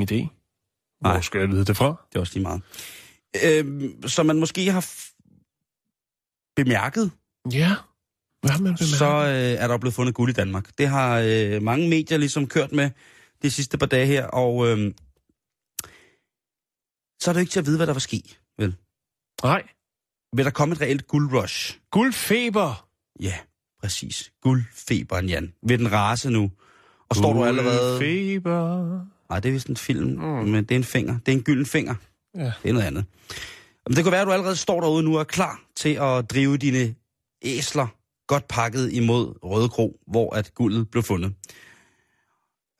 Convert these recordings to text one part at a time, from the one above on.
Ingen idé. Hvor Nej. skal jeg vide det fra? Det er også lige meget. Øhm, som man måske har bemærket, Ja. Hvad har man bemærket? så øh, er der blevet fundet guld i Danmark. Det har øh, mange medier ligesom kørt med de sidste par dage her, og øh, så er det ikke til at vide, hvad der var ske, vel? Nej. Vil der komme et reelt guldrush? Guldfeber. Ja, præcis. Guldfeberen, Jan. Vil den rase nu? Og står du allerede... Guldfeber. Nej, det er vist en film, Mm. men det er en finger. Det er en gylden finger. Ja. Det er noget andet. Men det kan være, at du allerede står derude nu og er klar til at drive dine æsler godt pakket imod Røde Kro, hvor at guldet blev fundet.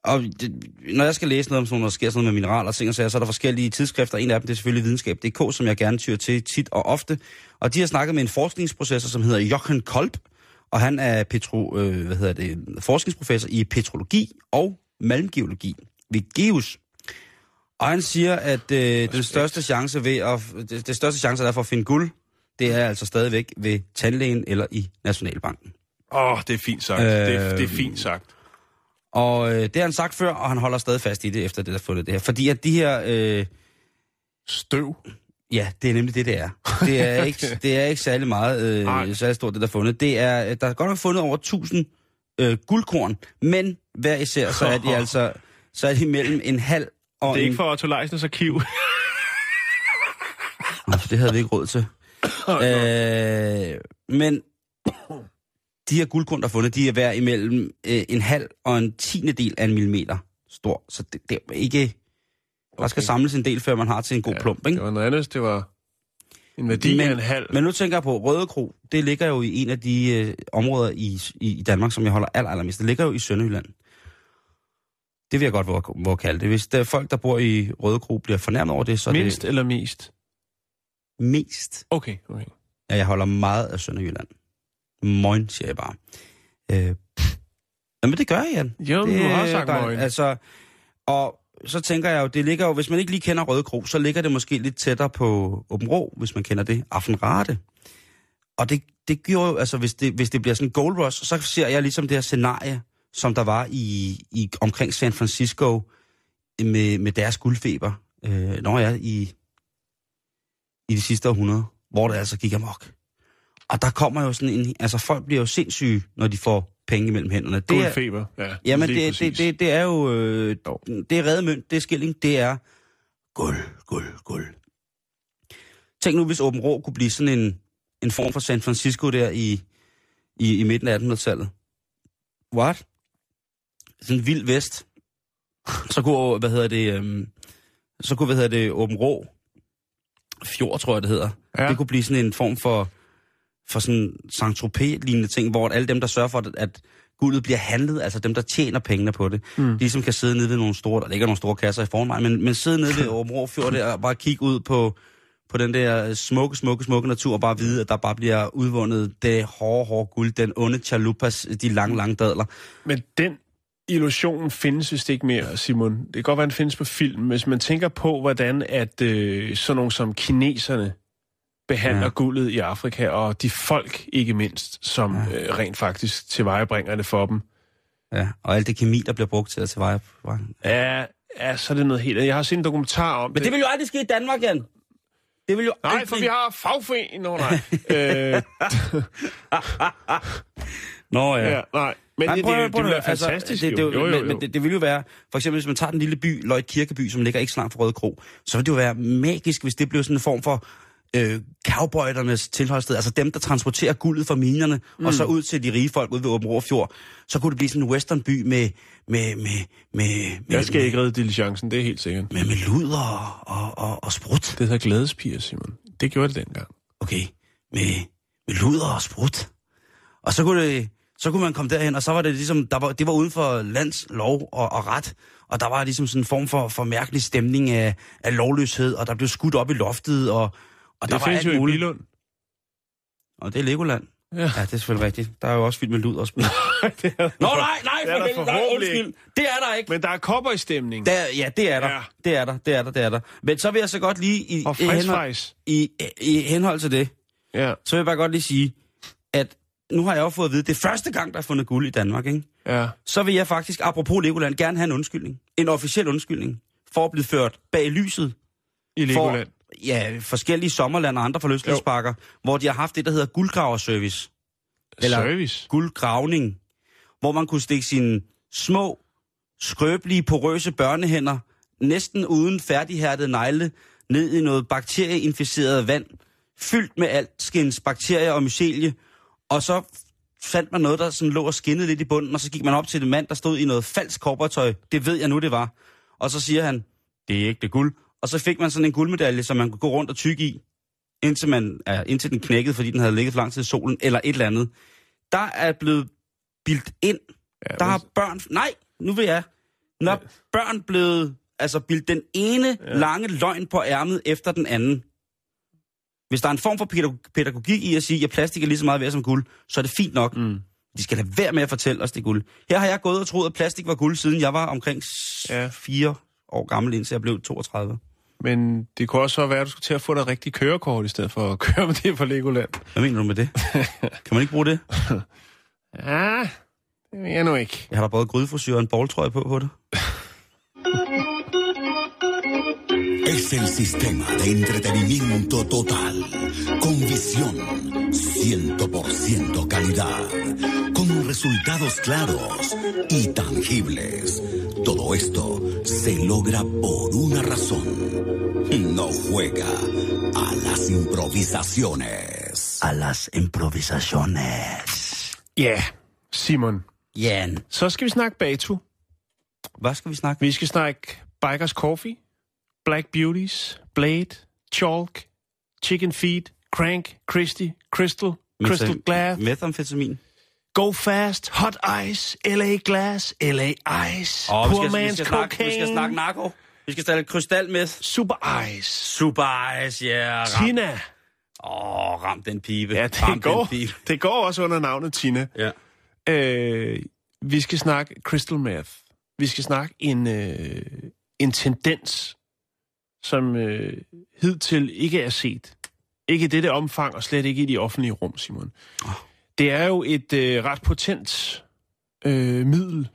Og det, når jeg skal læse noget om sådan noget, der sker sådan noget med mineraler og ting og sager, så er der forskellige tidsskrifter. En af dem det er selvfølgelig videnskab.dk, som jeg gerne tyrer til tit og ofte. Og de har snakket med en forskningsprofessor, som hedder Jochen Kolb, og han er petro, øh, hvad hedder det, forskningsprofessor i petrologi og malmgeologi ved GEUS. Og han siger, at øh, den største chance ved at, det, det største chance der er for at finde guld, det er altså stadigvæk ved tandlægen eller i Nationalbanken. Åh, oh, det er fint sagt. Øh, det, er, det er fint sagt. Og øh, det har han sagt før, og han holder stadig fast i det, efter det der fundet det her. Fordi at de her... Øh, Støv. ja, det er nemlig det, det er. Det er ikke, det er ikke særlig meget øh, særlig stort, det der er fundet. Det er, der er godt nok fundet over 1000 øh, guldkorn, men hver især, så er de altså så er de mellem en halv og Det er en... ikke for Otto Leisners arkiv. Nå, for det havde vi ikke råd til. øh, men de her guldkorn, der er fundet, de er hver imellem øh, en halv og en tiende del af en millimeter stor. Så det, det er ikke... Der skal Okay. samles en del, før man har til en god ja, plump, ikke? Det var noget andet. Det var en værdi Men- af en halv. Men nu tænker jeg på, Røde Kro, det ligger jo i en af de øh, områder i, i, i Danmark, som jeg holder aller, allermest. Det ligger jo i Sønderjylland. Det vil jeg godt våge, våge kalde det. Hvis der er folk, der bor i Røde Kro, bliver fornærmet over det, så er Mindst eller mest? det mest. Okay, okay. Ja, jeg holder meget af Sønderjylland. Moin, siger jeg bare. Øh. Jamen, det gør jeg, Jan. Jo, det, du har sagt der- møgen. Altså, og så tænker jeg jo, det ligger jo, hvis man ikke lige kender Røde Kro, så ligger det måske lidt tættere på Åben Rå, hvis man kender det, Affenrate. Og det, det gjorde jo, altså hvis det, hvis det bliver sådan en gold rush, så ser jeg ligesom det her scenarie, som der var i, i omkring San Francisco med, med deres guldfeber, øh, når jeg i, i de sidste århundrede, hvor det altså gik amok. Og der kommer jo sådan en, altså folk bliver jo sindssyge, når de får penge mellem hænderne. Det er, Guldfeber. Ja, Jamen, det, det, det, det er jo... Øh, det er redemønt, det er skilling, det er guld, guld, guld. Tænk nu, hvis Åben Rå kunne blive sådan en, en form for San Francisco der i, i, i midten af 1800-tallet. What? Sådan en vild vest. Så kunne, hvad hedder det, øhm, så kunne, hvad hedder det, Åben Rå, fjord, tror jeg, det hedder. Ja. Det kunne blive sådan en form for, for sådan Saint-Tropez-lignende ting, hvor alle dem, der sørger for, at, guldet bliver handlet, altså dem, der tjener pengene på det, mm. de ligesom kan sidde nede ved nogle store, der ligger nogle store kasser i forvejen, men, men sidde nede ved Åben Rå Fjord der, og bare kigge ud på, på den der smukke, smukke, smukke natur, og bare vide, at der bare bliver udvundet det hårde, hårde guld, den onde chalupas, de lange, lange dadler. Men den illusion findes vist ikke mere, Simon. Det kan godt være, den findes på film. Hvis man tænker på, hvordan at øh, sådan nogle som kineserne behandler ja. Ja. guldet i Afrika, og de folk ikke mindst, som ja. øh, rent faktisk tilvejebringer det for dem, Ja, og alt det kemi, der bliver brugt til at tilveje. er, er så er det noget helt andet. Jeg har set en dokumentar om Men det vil jo aldrig ske i Danmark, Jan. Det vil jo Nej, aldrig... for vi har fagforening. Nå, nej. øh, Nå ja. ja, nej. Men Nej, det, prøv, det, prøv, det, det, det altså, fantastisk, det, det, jo. jo, jo, jo, men, men det, det vil jo være, for eksempel hvis man tager den lille by, Løjt Kirkeby, som ligger ikke så langt fra Røde Kro, så vil det jo være magisk, hvis det blev sådan en form for øh, cowboydernes tilholdssted, altså dem, der transporterer guldet fra minerne, mm. og så ud til de rige folk ude ved Åben Fjord, så kunne det blive sådan en westernby med, med, med, med, med, Jeg skal ikke redde diligencen, det er helt sikkert. med, med luder og, og, og, og sprut. Det hedder glædespiger, Simon. Det gjorde det dengang. Okay, med, med luder og sprut. Og så kunne, det, så kunne man komme derhen, og så var det ligesom, der var, det var uden for lands lov og, og ret, og der var ligesom sådan en form for, for mærkelig stemning af, af lovløshed, og der blev skudt op i loftet, og, og der Det var findes jo alt i muligt. Bilund. Og det er Legoland. Ja. Ja, det er selvfølgelig rigtigt. Der er jo også fyldt med lud og er Nå nej, nej, Det er der for undskyld. Det er der ikke. Men der er cowboy-stemning. Der, ja, det er der. Ja. Det er der, det er der, det er der. Men så vil jeg så godt lige i, Og i, henhold, i, i henhold til det, Ja, så vil jeg bare godt lige sige, at nu har jeg jo fået at vide, det er første gang, der er fundet guld i Danmark, ikke? ja. Så vil jeg faktisk, apropos Legoland, gerne have en undskyldning. En officiel undskyldning. For at blive ført bag lyset. I Legoland. For, ja, forskellige sommerland og andre forlystelsesparker, hvor de har haft det, der hedder guldgraverservice. eller- Service. Guldgravning. Hvor man kunne stikke sine små, skrøbelige, porøse børnehænder, næsten uden færdighærdede negle, ned i noget bakterieinficeret vand, fyldt med altskens bakterier og mycelie, og så fandt man noget, der sådan lå og skinnede lidt i bunden, og så gik man op til en mand, der stod i noget falsk korportøj. Det ved jeg nu, det var. Og så siger han, det er ikke det guld. Og så fik man sådan en guldmedalje, som man kunne gå rundt og tykke i, indtil, man, ja, indtil den knækkede, fordi den havde ligget for lang tid i solen, eller et eller andet. Der er blevet bildt ind. Ja, Der har børn... Nej, nu vil jeg. Når børn blevet altså bildt den ene ja. lange løgn på ærmet efter den anden. Hvis der er en form for pædag- pædagogik i at sige, at plastik er lige så meget værd som guld, så er det fint nok. Mm. De skal lade være med at fortælle os, det er guld. Her har jeg gået og troet, at plastik var guld, siden jeg var omkring Ja. ja. fire år gammel, indtil jeg blev 32. Men det kunne også være, at du skulle til at få dig et rigtigt kørekort, i stedet for at køre med det fra Legoland. Hvad mener du med det? kan man ikke bruge det? Ja, det ved jeg nu ikke. Jeg har da både grydefrisyr og en boldtrøje på på det. Es el sistema de entretenimiento total, con visión, 100% calidad, con resultados claros y tangibles. Todo esto se logra por una razón. No juega a las improvisaciones. A las improvisaciones. Ja, Simon. Jan, Så skal vi snakke Batu. hvad skal vi snakke? Vi skal snakke Bikers Coffee, Black Beauties, Blade, Chalk, Chicken Feet, Crank, Christy, Crystal, Crystal Glass, Methamfetamin. Go Fast, Hot Ice, LA Glass, LA Ice, vi Poor skal, vi, Man's skal snakke, vi skal Cocaine, snakke narko. Vi skal snakke krystal med. Super Ice, Super Ice, ja. Yeah, ram. Tina. Åh, ram den pibe. Ja, ram det den går, pibe. det går også under navnet Tina. Ja. Øh, vi skal snakke crystal meth. Vi skal snakke en, øh, en tendens, som øh, hidtil ikke er set. Ikke i dette omfang, og slet ikke i de offentlige rum, Simon. Oh. Det er jo et øh, ret potent øh, middel.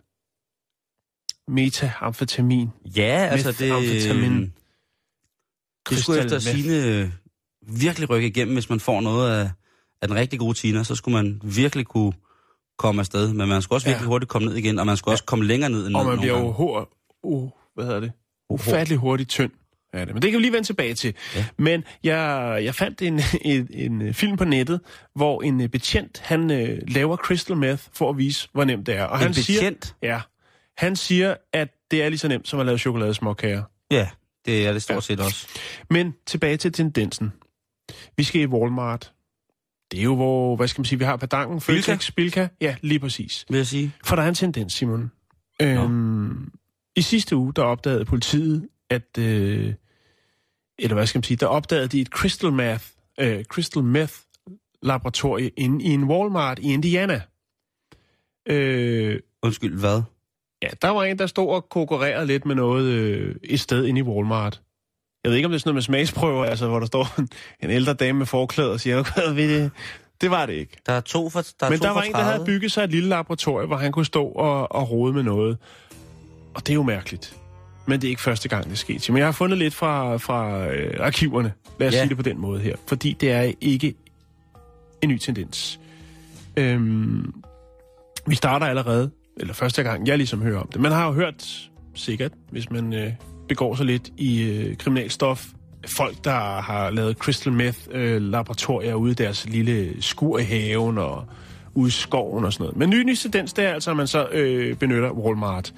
Metamfetamin. Ja, altså det... Methamfetamin. Det skulle efter sine virkelig rykke igennem, hvis man får noget af, af den rigtig gode Tina, så skulle man virkelig kunne komme afsted. Men man skulle også Ja. virkelig hurtigt komme ned igen, og man skulle også komme længere ned end Og man bliver jo hår, uh, hvad hedder det? ufattelig hurtigt tynd. Ja, det. Men det kan vi lige vende tilbage til. Ja. Men jeg, jeg fandt en, en, en film på nettet, hvor en øh, betjent, han øh, laver crystal meth for at vise, hvor nemt det er. Og En han siger, betjent? ja, han siger, at det er lige så nemt som at lave chokoladesmåkager. Ja, det er det stort set også. Men tilbage til tendensen. Vi skal i Walmart. Det er jo, hvor, hvad skal man sige, vi har Padangen? Føtex, Bilka. Ja, lige præcis. Vil jeg sige. For der er en tendens, Simon. Øhm, I sidste uge, der opdagede politiet, at... Øh, eller hvad skal man sige? Der opdagede de et crystal meth, øh, crystal meth laboratorie inde i en Walmart i Indiana. Øh, Undskyld, hvad? ja, der var en, der stod og konkurrerede lidt med noget øh, et sted inde i Walmart. Jeg ved ikke, om det er sådan noget med smagsprøver, altså, hvor der står en, en ældre dame med forklæde og siger, hvad ved det? Det var det ikke. Der er to for der er Men to der var en, der havde 30. bygget sig et lille laboratorium, hvor han kunne stå og, og rode med noget. Og det er jo mærkeligt. Men det er ikke første gang, det er sket. Men jeg har fundet lidt fra, fra øh, arkiverne. Lad os Ja. sige det på den måde her. Fordi det er ikke en ny tendens. Øhm, vi starter allerede, eller første gang, jeg ligesom hører om det. Man har jo hørt sikkert, hvis man øh, begår sig lidt i øh, kriminalstof folk, der har lavet crystal meth øh, laboratorier ude i deres lille skur i haven og ude i skoven og sådan noget. Men ny tendens, det er altså, at man så øh, benytter Walmart.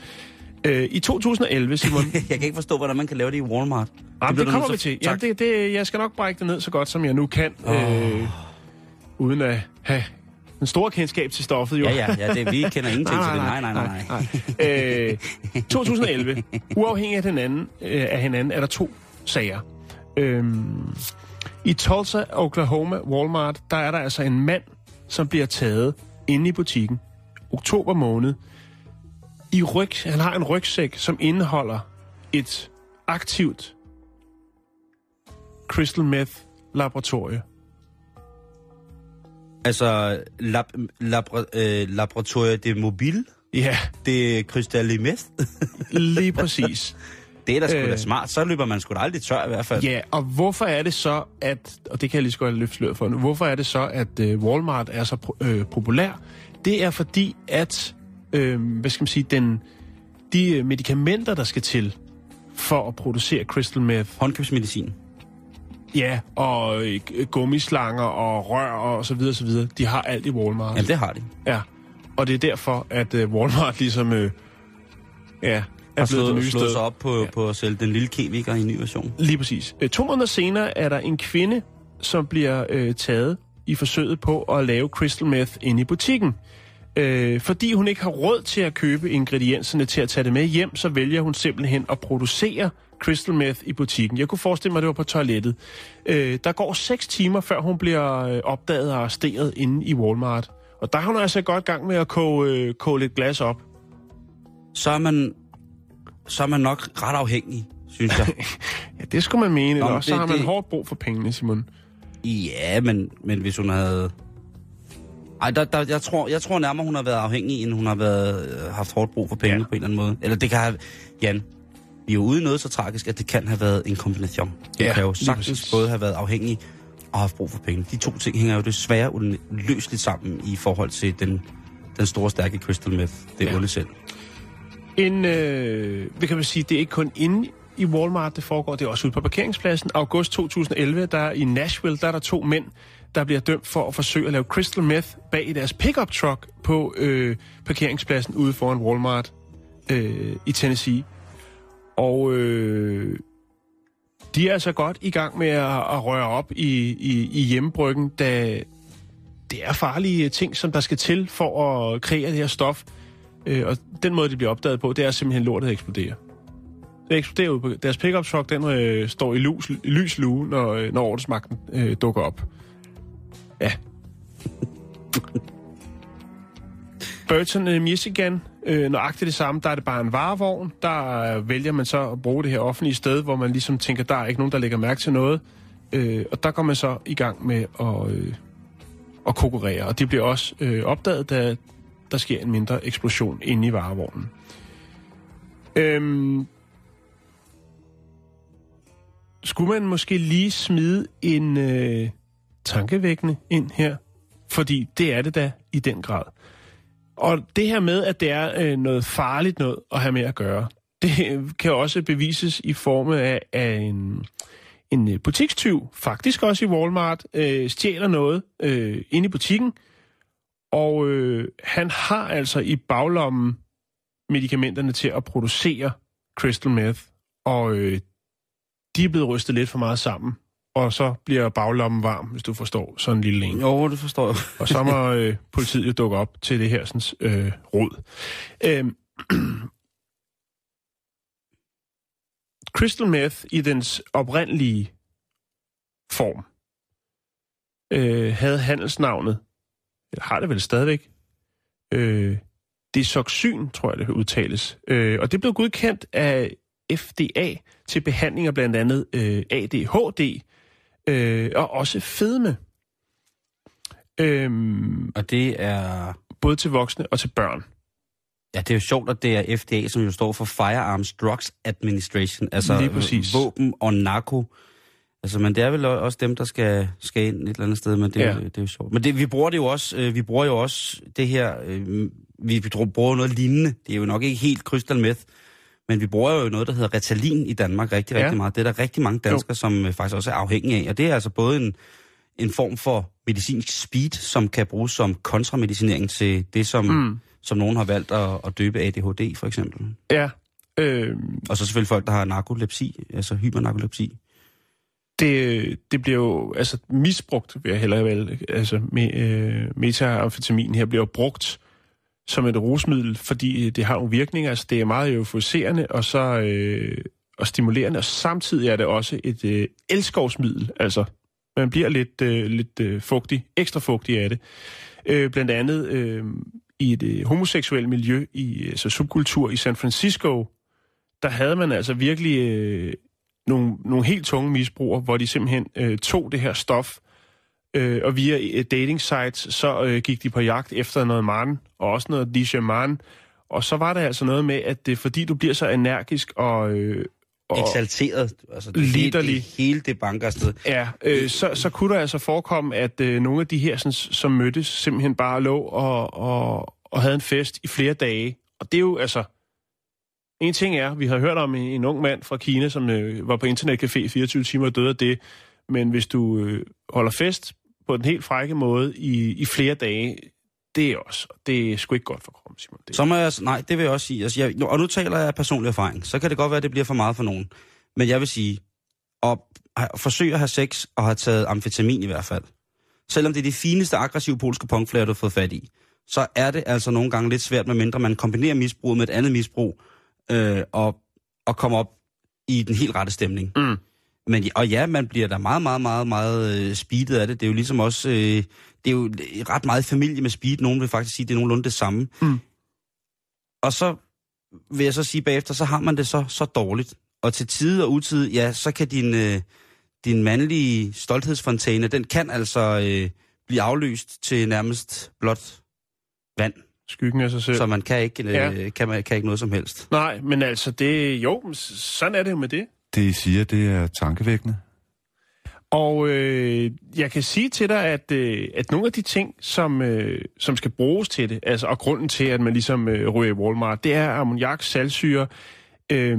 Øh, I 2011, Simon... Jeg kan ikke forstå, hvordan man kan lave det i Walmart. Jamen, det du kommer vi til. Tak. Ja, det, det, jeg skal nok brække det ned så godt, som jeg nu kan, oh. øh, uden at have en stor kendskab til stoffet. Jo. Ja, ja, ja det, vi kender ingenting til det. Nej, nej, nej, nej. Øh, 2011, uafhængig af hinanden, øh, af hinanden, er der to sager. Øhm, I Tulsa, Oklahoma, Walmart, der er der altså en mand, som bliver taget inde i butikken, oktober måned. I ryg, han har en rygsæk, som indeholder et aktivt crystal meth laboratorie. Altså, lab, labra, øh, laboratoriet det mobil, Ja, det er krystallimest. lige præcis. det er da sgu da Øh. smart. Så løber man sgu da aldrig tør i hvert fald. Ja, og hvorfor er det så, at, og det kan jeg lige så godt løfte sløret for nu, hvorfor er det så, at øh, Walmart er så øh, populær? Det er fordi, at, øh, hvad skal man sige, den, de øh, medicamenter, der skal til for at producere crystal meth, Håndkøbsmedicin. ja, og øh, gummislanger og rør og så videre, så videre, de har alt i Walmart. Jamen, det har de. Ja, og det er derfor, at øh, Walmart ligesom, øh, ja, er Har blevet slået, slået sig op på, ja. på at sælge den lille kemiker i en ny version. Lige præcis. To måneder senere er der en kvinde, som bliver øh, taget i forsøget på at lave crystal meth inde i butikken. Øh, fordi hun ikke har råd til at købe ingredienserne til at tage det med hjem, så vælger hun simpelthen at producere crystal meth i butikken. Jeg kunne forestille mig, at det var på toilettet. Øh, der går seks timer, før hun bliver øh, opdaget og arresteret inde i Walmart. Og der er hun altså godt gang med at koge, øh, koge lidt glas op. Så er man, så er man nok ret afhængig, synes jeg. Ja, det skulle man mene. Nå, også så det- har man det- hårdt brug for pengene, Simon. ja, men, men hvis hun havde... Ej, der, der, jeg, tror, jeg tror nærmere, hun har været afhængig, end hun har været, øh, haft hårdt brug for penge Ja. på en eller anden måde. Eller det kan have... Jan, vi er jo ude noget så tragisk, at det kan have været en kombination. Du Ja, kan jo sagtens både have været afhængig og haft brug for penge. De to ting hænger jo desværre uløseligt sammen i forhold til den, den store, stærke crystal meth, det Ja. ja. selv. En, øh, hvad kan man sige, det er ikke kun inde i Walmart, det foregår, det er også ude på parkeringspladsen. August 2011, der i Nashville, der er der to mænd, der bliver dømt for at forsøge at lave crystal meth bag i deres pickup truck på øh, parkeringspladsen ude foran Walmart øh, i Tennessee. Og øh, de er altså godt i gang med at, at røre op i, i, i hjemmebryggen, da det er farlige øh, ting, som der skal til for at kreere det her stof. Øh, og den måde, det bliver opdaget på, det er simpelthen lortet eksploderer. Det eksploderer ud på deres pickup truck, den øh, står i lus, lys lue, når, øh, når ordensmagten øh, dukker op. Ja. Burton, øh, Michigan, øh, nøjagtigt det samme. Der er det bare en varevogn. Der vælger man så at bruge det her offentlige sted, hvor man ligesom tænker, der er ikke nogen, der lægger mærke til noget. Øh, og der går man så i gang med at, øh, at konkurrere. Og det bliver også øh, opdaget, da der sker en mindre eksplosion inde i varevognen. Øhm, skulle man måske lige smide en øh, tankevækkende ind her? Fordi det er det da i den grad. Og det her med, at det er øh, noget farligt noget at have med at gøre, det øh, kan også bevises i form af, af en, en øh, butikstyv, faktisk også i Walmart, øh, stjæler noget øh, inde i butikken, og øh, han har altså i baglommen medicamenterne til at producere crystal meth, og øh, de er blevet rystet lidt for meget sammen, og så bliver baglommen varm, hvis du forstår sådan en lille en. Jo, det forstår jeg. Og så må øh, politiet jo dukke op til det her sådan, øh, råd. Øhm, Crystal meth i dens oprindelige form øh, havde handelsnavnet, eller har det vel stadigvæk, øh, desoxyn, tror jeg det udtales. Øh, og det blev godkendt af FDA til behandling af blandt andet øh, ADHD øh, og også fedme. Øhm, Og det er... både til voksne og til børn. Ja, det er jo sjovt, at det er FDA, som jo står for Firearms Drugs Administration. Altså Lige præcis. våben og narko. Altså, men det er vel også dem, der skal, skal ind et eller andet sted, men det, er Ja. jo- det er jo sjovt. Men det, vi bruger det jo også, øh, vi bruger jo også det her, øh, vi bruger noget lignende. Det er jo nok ikke helt crystal meth, Men vi bruger jo noget, der hedder Ritalin i Danmark rigtig, rigtig Ja. meget. Det er der rigtig mange danskere, som øh, faktisk også er afhængige af. Og det er altså både en, en form for medicinsk speed, som kan bruges som kontramedicinering til det, som, mm. som nogen har valgt at, at døbe ADHD, for eksempel. Ja. Øh, Og så selvfølgelig folk, der har narkolepsi, altså hypernarkolepsi. det, det bliver jo altså misbrugt, vil jeg hellere vel. Altså me, øh, metamfetamin her bliver jo brugt som et rusmiddel, fordi øh, det har nogle virkninger. Altså det er meget euforiserende og så øh, og stimulerende, og samtidig er det også et øh, elskovsmiddel. Altså man bliver lidt, øh, lidt øh, fugtig, ekstra fugtig af det. Øh, blandt andet øh, i et øh, homoseksuelt miljø, i altså subkultur i San Francisco, der havde man altså virkelig øh, nogle, nogle helt tunge misbrugere, hvor de simpelthen øh, tog det her stof, øh, og via øh, dating sites, så øh, gik de på jagt efter noget man, og også noget DJ man, og så var det altså noget med, at det, fordi du bliver så energisk og... Øh, og Eksalteret. Altså, det, Litterlig. Det, hele det banker afsted. Ja, øh, så, så kunne der altså forekomme, at øh, nogle af de her, sådan, som mødtes, simpelthen bare lå og, og, og havde en fest i flere dage. Og det er jo altså... En ting er, vi har hørt om en, en ung mand fra Kina, som øh, var på internetcafé 24 timer og døde af det. Men hvis du øh, holder fest på den helt frække måde i, i flere dage, det er også... Det er sgu ikke godt for kroppen, Simon. Det, Så må jeg, nej, det vil jeg også sige. Altså, jeg, og nu taler jeg af personlig erfaring. Så kan det godt være, at det bliver for meget for nogen. Men jeg vil sige, at forsøge at have sex og have taget amfetamin i hvert fald. Selvom det er de fineste aggressive polske punkflager, du har fået fat i, så er det altså nogle gange lidt svært, medmindre man kombinerer misbruget med et andet misbrug, øh, og, og kommer op i den helt rette stemning. Mm. Men, og ja, man bliver da meget, meget, meget, meget øh, speedet af det. Det er jo ligesom også... Øh, det er jo ret meget familie med speed. Nogen vil faktisk sige, at det er nogenlunde det samme. Mm. Og så vil jeg så sige bagefter, så har man det så, så dårligt. Og til tide og utid, ja, så kan din, øh, din mandlige stolthedsfontæne, den kan altså øh, blive afløst til nærmest blot vand. skyggen af sig selv. Så man kan ikke, øh, Ja. kan, man, kan ikke noget som helst. Nej, men altså det... Jo, sådan er det jo med det. Det, I siger, det er tankevækkende. Og øh, jeg kan sige til dig, at, øh, at nogle af de ting, som, øh, som skal bruges til det, altså, og grunden til, at man ligesom øh, ryger i Walmart, det er ammoniak, saltsyre, øh,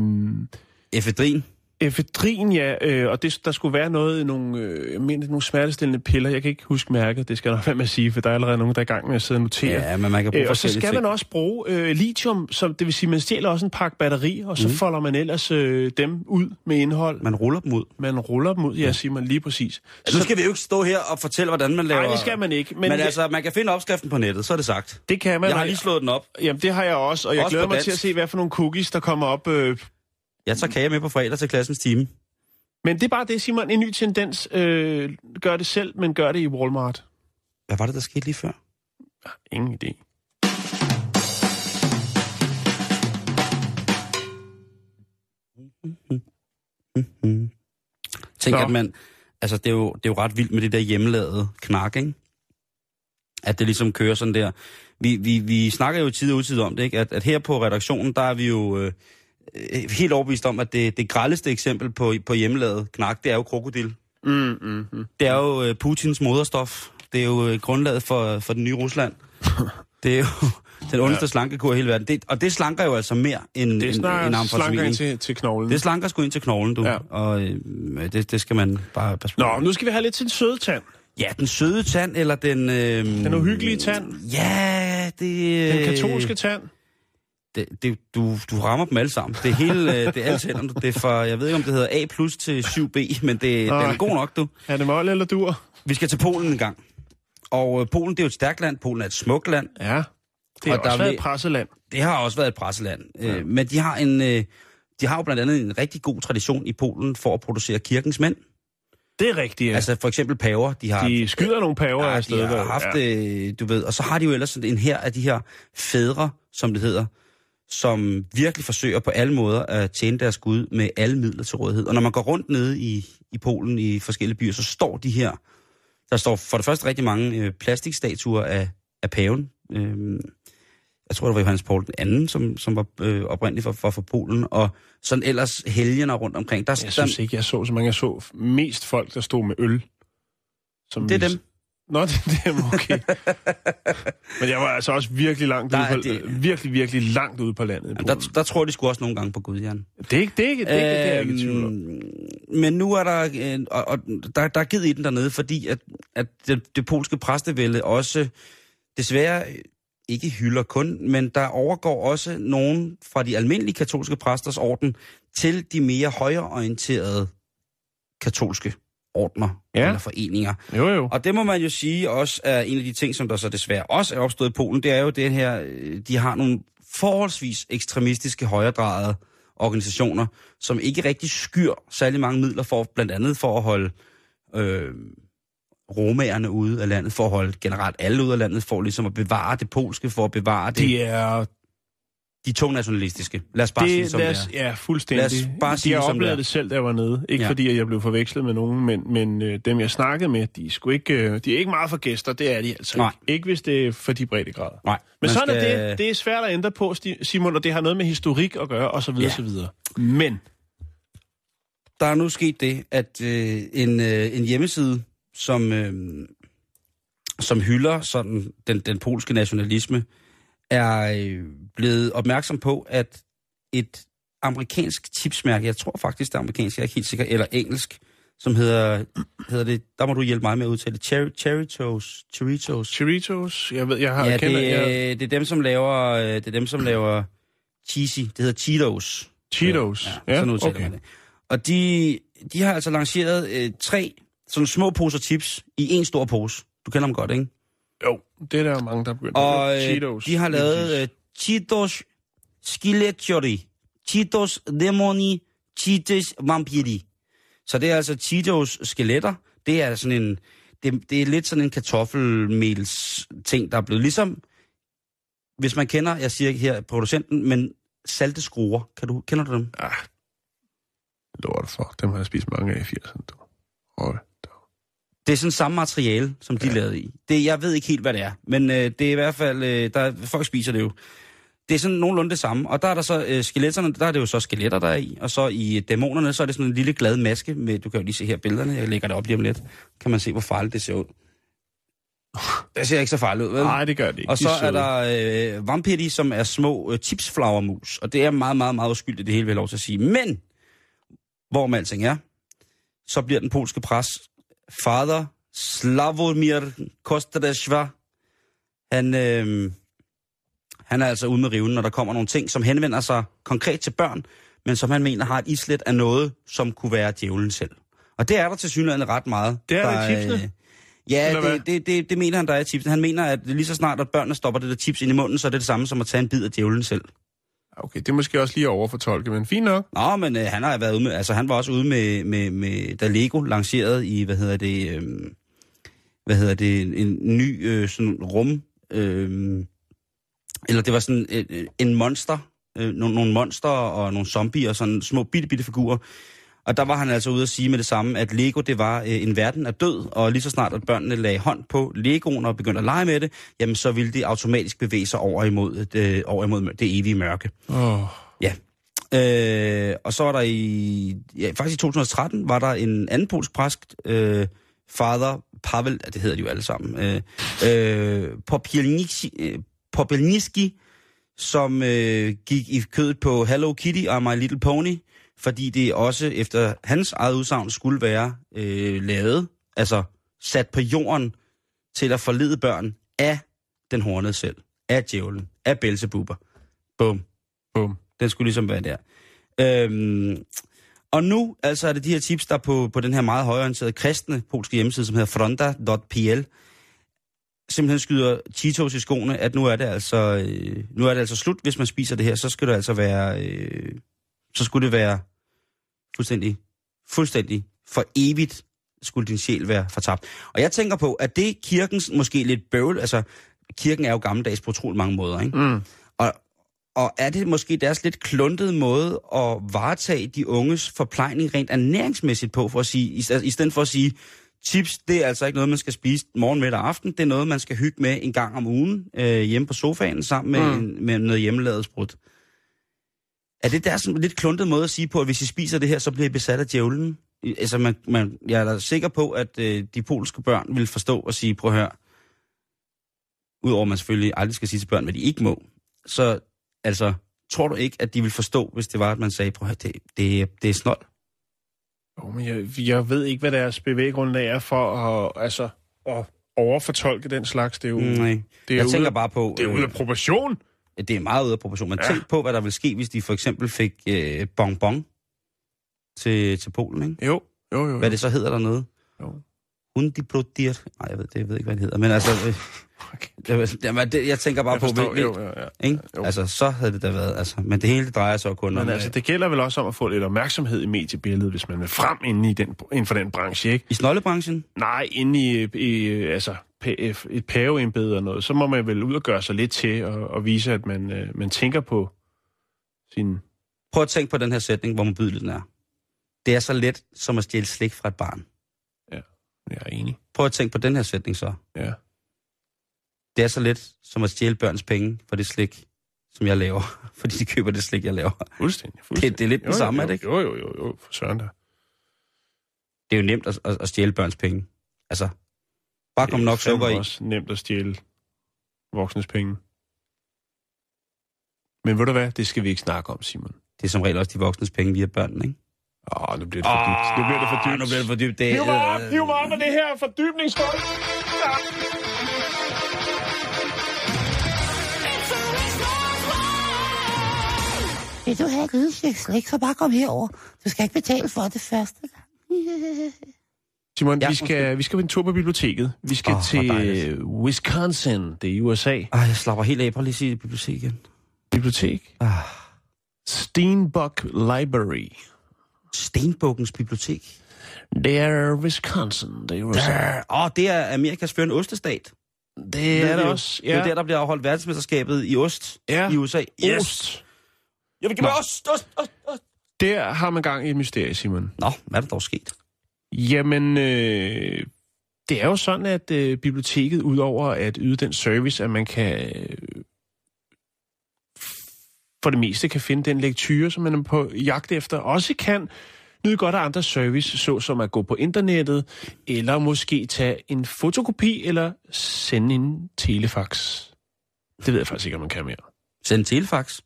Efedrin, efedrin, ja, øh, og det, der skulle være noget, i nogle, øh, nogle smertestillende piller. Jeg kan ikke huske mærket, det skal jeg nok være med at sige, for der er allerede nogen, der er i gang med at sidde og notere. ja, men man kan bruge Øh, og så skal ting. man også bruge øh, lithium, som, det vil sige, man stjæler også en pakke batteri, og så mm. folder man ellers øh, dem ud med indhold. Man ruller dem ud. Man ruller dem ud, ja, siger man lige præcis. Så nu skal vi jo ikke stå her og fortælle, hvordan man laver... Nej, det skal man ikke. Men, Men, jeg- altså, man kan finde opskriften på nettet, så er det sagt. det kan man. Jeg har lige slået den op. Jamen, det har jeg også, og jeg Også glæder mig til at se, hvad for nogle cookies, der kommer op. Øh. Jeg tager kage med på fredag til klassens time. Men det er bare det, Simon. En ny tendens. Øh, gør det selv, men gør det i Walmart. Hvad var det, der skete lige før? Ingen idé. Tænk, Nå. at man... Altså, det er, jo, det er jo ret vildt med det der hjemmelavede knak, ikke? At det ligesom kører sådan der. Vi, vi, vi snakker jo i tid og utid om det, ikke? At, at her på redaktionen, der er vi jo øh, øh, helt overbevist om, at det, det grældeste eksempel på, på hjemmelavet knak, det er jo krokodil. Mm, mm, mm. Det er jo øh, Putins moderstof. Det er jo øh, grundlaget for, for den nye Rusland. Det er jo den ondeste ja. slankekur i hele verden. Det, og det slanker jo altså mere end, Det end, end snakker slanker ind til, til knoglen. Det slanker sgu ind til knoglen, du. Ja. Og øh, det, det skal man bare passe på. Nå, nu skal vi have lidt til en søde tand. Ja, den søde tand, eller den... Øh, Den uhyggelige tand. Ja, det... Den øh, katolske tand. Det, det, du, du rammer dem alle sammen. Det er hele... øh, det er alle tænderne. Det er fra, jeg ved ikke, om det hedder A plus til 7B, men det, den er god nok, du. Er det mål eller dur? Vi skal til Polen en gang. Og øh, Polen, det er jo et stærkt land. Polen er et smukt land. Ja. Det har Og der også været vil- et presseland. Det har også været et presseland. Ja. Øh, men de har, en, øh, de har jo blandt andet en rigtig god tradition i Polen for at producere kirkens mænd. Det er rigtigt, ja. Ja. Altså for eksempel paver. De har, de skyder nogle paver ja, afsted. de har der. haft, ja. du ved, og så har de jo ellers sådan en her af de her fædre, som det hedder, som virkelig forsøger på alle måder at tjene deres Gud med alle midler til rådighed. Og når man går rundt nede i, i Polen i forskellige byer, så står de her, der står for det første rigtig mange øh, plastikstatuer af, af paven. Øh, jeg tror, det var Johannes Paul den anden, som, som var øh, oprindeligt for, for, for Polen, og sådan ellers helgener rundt omkring. Der, Jeg synes ikke, jeg så så mange. Jeg så mest folk, der stod med øl. Som Det er dem. Nå, det, det er okay. Men jeg var altså også virkelig langt ude på, det- virkelig, virkelig langt ude på landet. Jamen, der, der tror de sgu også nogle gange på Gud, Jan. Det er ikke det, er ikke, det, er ikke, det er ikke tvivl. Øhm, Men nu er der, øh, og, og der, der er givet i den dernede, fordi at, at det, det polske præstevælde også desværre øh, ikke hylder kun, men der overgår også nogen fra de almindelige katolske præsters orden til de mere højreorienterede katolske ordner Ja. eller foreninger. Jo, jo. Og det må man jo sige også er en af de ting, som der så desværre også er opstået i Polen, det er jo det her, øh, de har nogle forholdsvis ekstremistiske højredrejede organisationer, som ikke rigtig skyr særlig mange midler for, blandt andet for at holde øh, romagerne ude af landet, for at holde generelt alle ude af landet, for ligesom at bevare det polske, for at bevare det, De er... de to nationalistiske. Lad os bare sige, Det, som lad det os, er. ja, fuldstændig. Lad os bare de sige det, som det oplevet det selv, jeg var nede. Ikke Ja. fordi, at jeg blev forvekslet med nogen, men, men øh, dem, jeg snakkede med, de er, sgu ikke, øh, de er ikke meget for gæster. Det er de altså Nej. ikke. Ikke hvis det er for de brede grader. Nej, Men sådan skal- er det. Det er svært at ændre på, Simon, og det har noget med historik at gøre, og så videre, Ja. videre. Men, der er nu sket det, at øh, en, øh, en hjemmeside, som, øh, som hylder sådan den, den polske nationalisme, er øh, blevet opmærksom på, at et amerikansk tipsmærke, jeg tror faktisk det er amerikansk, jeg er ikke helt sikker, eller engelsk, som hedder, hedder det, der må du hjælpe mig med at udtale det, Cherry, Cheritos, Cheritos. Cheritos, jeg ved, jeg har Ja, kender, det, jeg, øh, det er dem, som laver, øh, det er dem, som laver cheesy, det hedder Cheetos. Cheetos. Ja, sådan udtaler okay. man det. Og de, de har altså lanceret øh, tre sådan små poser chips i en stor pose. Du kender dem godt, ikke? Jo, det er der jo mange, der er begyndt Og øh, Cheetos. de har lavet øh, Cheetos Skeletori, Cheetos Demoni, Cheetos Vampiri. Så det er altså Cheetos skeletter. Det er sådan en, det, det er lidt sådan en kartoffelmels ting, der er blevet ligesom, hvis man kender, jeg siger ikke her producenten, men salte skruer. Kan du, kender du dem? Ah, lort for. Dem har jeg spist mange af i 80'erne. du. Det er sådan samme materiale, som de ja. Lavede i. Det, jeg ved ikke helt, hvad det er, men øh, det er i hvert fald, øh, der, folk spiser det jo. Det er sådan nogenlunde det samme. Og der er der så øh, skeletterne, der er det jo så skeletter, der er i. Og så i dæmonerne, så er det sådan en lille glad maske med, du kan jo lige se her billederne, jeg lægger det op lige om lidt. Kan man se, hvor farligt det ser ud. Det ser ikke så farligt ud, vel? Nej, det gør det ikke. Og De så er søde. der øh, vampiri, som er små øh, chipsflagermus. Og det er meget, meget, meget uskyldigt, det hele vil jeg lov til at sige. Men, hvor man alting er, så bliver den polske pres fader Slavomir Kostadeshva, han, øh, han er altså ude med riven, når der kommer nogle ting, som henvender sig konkret til børn, men som han mener har et islet af noget, som kunne være djævlen selv. Og det er der til synligheden ret meget. Det er der øh, tipsene? Ja, Eller hvad? det, det, det, det mener han, der er i tipsene. Han mener, at lige så snart, at børnene stopper det der chips ind i munden, så er det det samme som at tage en bid af djævlen selv. Okay, det er måske også lige at overfortolke, men fint nok. Nå, men øh, han har været ude med, altså han var også ude med, med, med da Lego lancerede i, hvad hedder det, øh, hvad hedder det, en, en ny øh, sådan rum, øh, eller det var sådan øh, øh en monster, øh, nogle, nogle monster og nogle zombier og sådan små bitte, bitte figurer. Og der var han altså ude at sige med det samme, at Lego det var øh, en verden af død, og lige så snart at børnene lagde hånd på Legoen og begyndte at lege med det, jamen så ville det automatisk bevæge sig over imod det, over imod det evige mørke. Åh, Ja. Øh, og så var der i, ja, faktisk i 2013, var der en anden polsk præst, øh, fader Pavel, det hedder de jo alle sammen, øh, øh, Popielniski, øh, Popielniski, som øh, gik i kødet på Hello Kitty og My Little Pony, fordi det også efter hans eget udsagn skulle være øh, lavet, altså sat på jorden til at forlede børn af den hornede selv, af djævlen, af Belzebuber. Bum. bum. Den skulle ligesom være der. Øhm, og nu altså er det de her tips, der på, på den her meget højorienterede kristne polske hjemmeside, som hedder fronta.pl, simpelthen skyder Cheetos i skoene, at nu er det altså, øh, nu er det altså slut, hvis man spiser det her, så skal det altså være, øh, så skulle det være fuldstændig, fuldstændig for evigt skulle din sjæl være fortabt. Og jeg tænker på, at det kirkens måske lidt bøvl, altså kirken er jo gammeldags på utrolig mange måder, ikke? Mm. Og, og er det måske deres lidt kluntede måde at varetage de unges forplejning rent ernæringsmæssigt på, for at sige, i, i stedet for at sige, chips, det er altså ikke noget, man skal spise morgen, middag og aften. Det er noget, man skal hygge med en gang om ugen øh, hjemme på sofaen sammen med, Mm. en, med noget hjemmelavet sprut. Er det deres sådan lidt kluntede måde at sige på, at hvis I spiser det her, så bliver I besat af djævlen? Altså, man, man, jeg er da sikker på, at øh, de polske børn vil forstå og sige, prøv at høre, udover at man selvfølgelig aldrig skal sige til børn, hvad de ikke må, så altså, tror du ikke, at de vil forstå, hvis det var, at man sagde, prøv at høre, det, det, det er snold. Jo, men jeg, jeg ved ikke, hvad deres bevæggrundlag er for at, altså, at overfortolke den slags. Det er jo, Mm, Nej. det er Jeg ude, tænker bare på... det er ude af proportion. Det er meget ude af proportion. Men Ja. tænk på, hvad der vil ske, hvis de for eksempel fik øh, bonbon til, til Polen, ikke? Jo, jo, jo. Hvad det så hedder dernede? Jo. Hundiblodier. Nej, jeg ved, det, jeg ved ikke, hvad det hedder. Men altså, øh, jeg, det, jeg tænker bare Jeg på, forstår, hvil- jo, ja, ikke? Jo. Altså, så havde det da været, altså, men det hele det drejer sig jo kun om, Men altså, øh, det gælder vel også om at få lidt opmærksomhed i mediebilledet, hvis man vil frem inde, i den, inden for den branche, ikke? i snoldebranchen, Nej, inde i, i altså, PF, et paveembede og noget, så må man vel ud og gøre sig lidt til og, og vise, at man, øh, man tænker på sin... prøv at tænke på den her sætning, hvor modbydelig den er. Det er så let som at stjæle slik fra et barn. Jeg er enig. Prøv at tænke på den her sætning så. Ja. Det er så let som at stjæle børns penge for det slik, som jeg laver. Fordi de køber det slik, jeg laver. Fuldstændig. fuldstændig. Det, det er lidt det samme, jo, er det ikke? Jo, jo, jo, jo, for søren da. Det er jo nemt at, at, at stjæle børns penge. Altså, bare kom nok sukker i. Det er også nemt at stjæle voksnes penge. Men ved du hvad, det skal vi ikke snakke om, Simon. Det er som regel også de voksnes penge via børnene, ikke? Åh, nu bliver det for dybt. Nu bliver det for dybt. nu bliver det for dybt. Det, Hiv mig op, hiv mig op med det her fordybningsskål. Vil du have et slik, så bare kom herover. Du skal ikke betale for det første gang. Simon, Ja, vi, skal, vi skal på en tur på biblioteket. Vi skal oh, til Wisconsin, det er i USA. Ej, jeg slapper helt af. Lige at sige bibliotek igen. Bibliotek. Ah. Steenbuck Library. Stenbukkens bibliotek. Det er Wisconsin, det er USA. Åh, oh, det er Amerikas førende ostestat. Det er det også, Det er ja. der, der bliver afholdt verdensmesterskabet i ost Ja. i USA. Ost. Jeg vil give mig ost, ost, ost, ost. Der har man gang i et mysterie, Simon. Nå, hvad er der dog sket? Jamen, øh, det er jo sådan, at øh, biblioteket, udover at yde den service, at man kan øh, for det meste kan finde den lektyre, som man er på jagt efter, også kan nyde godt af andre service, såsom at gå på internettet, eller måske tage en fotokopi, eller sende en telefax. Det ved jeg faktisk ikke, om man kan mere. Send telefax.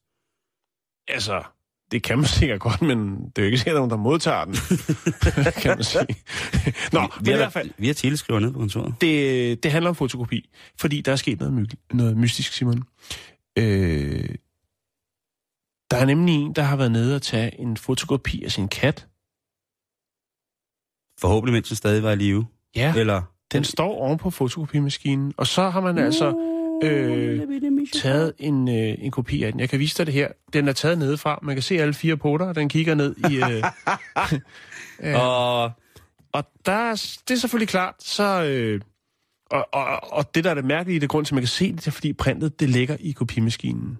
Altså, det kan man sikkert godt, men det er jo ikke sikkert, om der modtager den, kan man sige. Nå, vi, vi, i har, hvert fald, vi har teleskriver nede på kontoret. det, det handler om fotokopi, fordi der er sket noget, myg- noget mystisk, Simon. Øh, der er nemlig en, der har været nede og tage en fotokopi af sin kat. Forhåbentlig, mens den stadig var i live. Ja, Eller... den står oven på fotokopimaskinen, og så har man altså øh, taget en, øh, en kopi af den. Jeg kan vise dig det her. Den er taget nedefra. Man kan se alle fire poter, den kigger ned i... Øh, øh, Og Og der, er- det er selvfølgelig klart, så... Øh, og, og, og det, der er det mærkelige, det grund til, at man kan se det, det er, fordi printet, det ligger i kopimaskinen.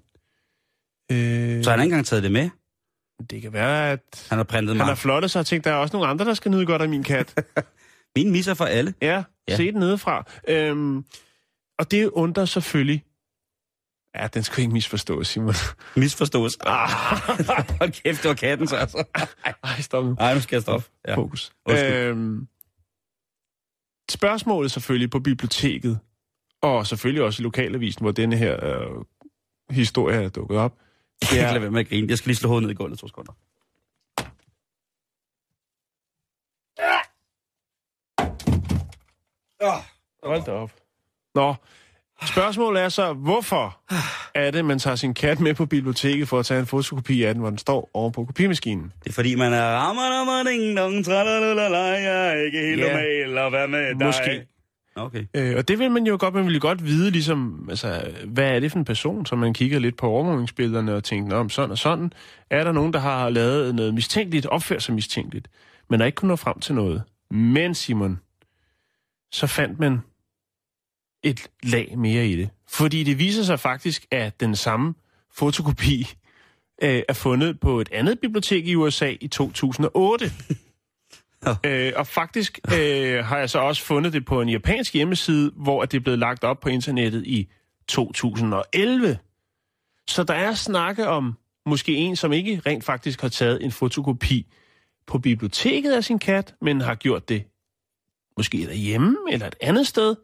Øh, så har han ikke engang taget det med. det kan være, at Han har printet han mig. har flottet sig og tænkt, der er også nogle andre, der skal nyde godt af min kat. Min misser for alle. Ja, Ja. se den nedefra. Øhm, og det undrer selvfølgelig... Ja, den skal ikke misforstås, Simon. Misforstås. Ah. Hold kæft, det var katten så altså. Ej, stop nu. Ej, nu skal jeg stoppe. Ja. Fokus. Undskyld. Øhm, spørgsmålet selvfølgelig på biblioteket, og selvfølgelig også i lokalavisen, hvor denne her øh, historie er dukket op. Jeg kan ikke lade være med at grine. Jeg skal lige slå hovedet ned i gulvet to sekunder. Hold da op. Nå, spørgsmålet er så, hvorfor er det, man tager sin kat med på biblioteket for at tage en fotokopi af den, hvor den står oven på kopimaskinen? Det er fordi, man er rammer, rammer, ding, dong, tralalala, jeg er ikke helt normal, og hvad med dig? Måske. Okay. Øh, og det vil man jo godt, man vil godt vide, ligesom, altså, hvad er det for en person, som man kigger lidt på overvågningsbillederne og tænker, om sådan og sådan, er der nogen, der har lavet noget mistænkeligt, opført sig mistænkeligt, men har ikke kunnet nå frem til noget. Men Simon, så fandt man et lag mere i det. Fordi det viser sig faktisk, at den samme fotokopi øh, er fundet på et andet bibliotek i USA i 2008. Øh, og faktisk øh, har jeg så også fundet det på en japansk hjemmeside, hvor det er blevet lagt op på internettet i 2011. Så der er snakke om måske en, som ikke rent faktisk har taget en fotokopi på biblioteket af sin kat, men har gjort det måske derhjemme eller et andet sted,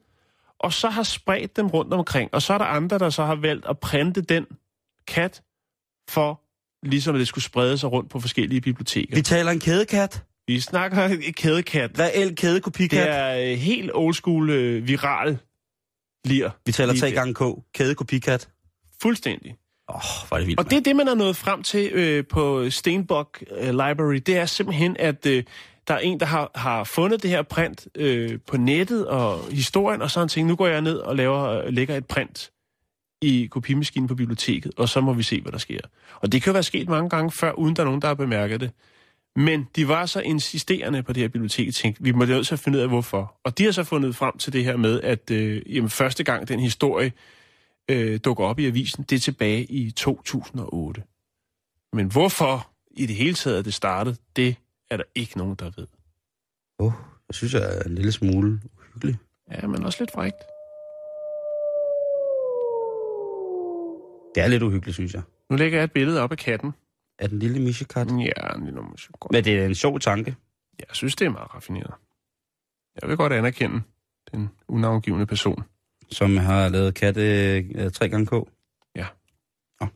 og så har spredt dem rundt omkring. Og så er der andre, der så har valgt at printe den kat, for ligesom at det skulle sprede sig rundt på forskellige biblioteker. Vi taler en kædekat. Vi snakker kædekat. Reel kædekopikat. Det er øh, helt old school øh, viral lir. Vi taler tre gange K. Kædekopikat. Fuldstændig. Åh, oh, hvor er det vildt, Og det er det, man er nået frem til øh, på Stenbok øh, Library. Det er simpelthen, at øh, der er en, der har, har fundet det her print øh, på nettet og historien, og så har han tænkt, nu går jeg ned og laver, øh, lægger et print i kopimaskinen på biblioteket, og så må vi se, hvad der sker. Og det kan jo være sket mange gange før, uden der er nogen, der har bemærket det. Men de var så insisterende på det her bibliotek, tænkte, vi må nødt til at finde ud af, hvorfor. Og de har så fundet frem til det her med, at øh, jamen, første gang den historie øh, dukker op i avisen, det er tilbage i 2008. Men hvorfor i det hele taget det startede, det er der ikke nogen, der ved. Oh, jeg synes, jeg er en lille smule uhyggelig. Ja, men også lidt frægt. Det er lidt uhyggeligt, synes jeg. Nu lægger jeg et billede op af katten. Er den lille misjekat? Ja, en lille musik. Men det er en sjov tanke. Jeg synes, det er meget raffineret. Jeg vil godt anerkende den unavngivende person. som har lavet katte øh, 3 gange K. Ja. Nå.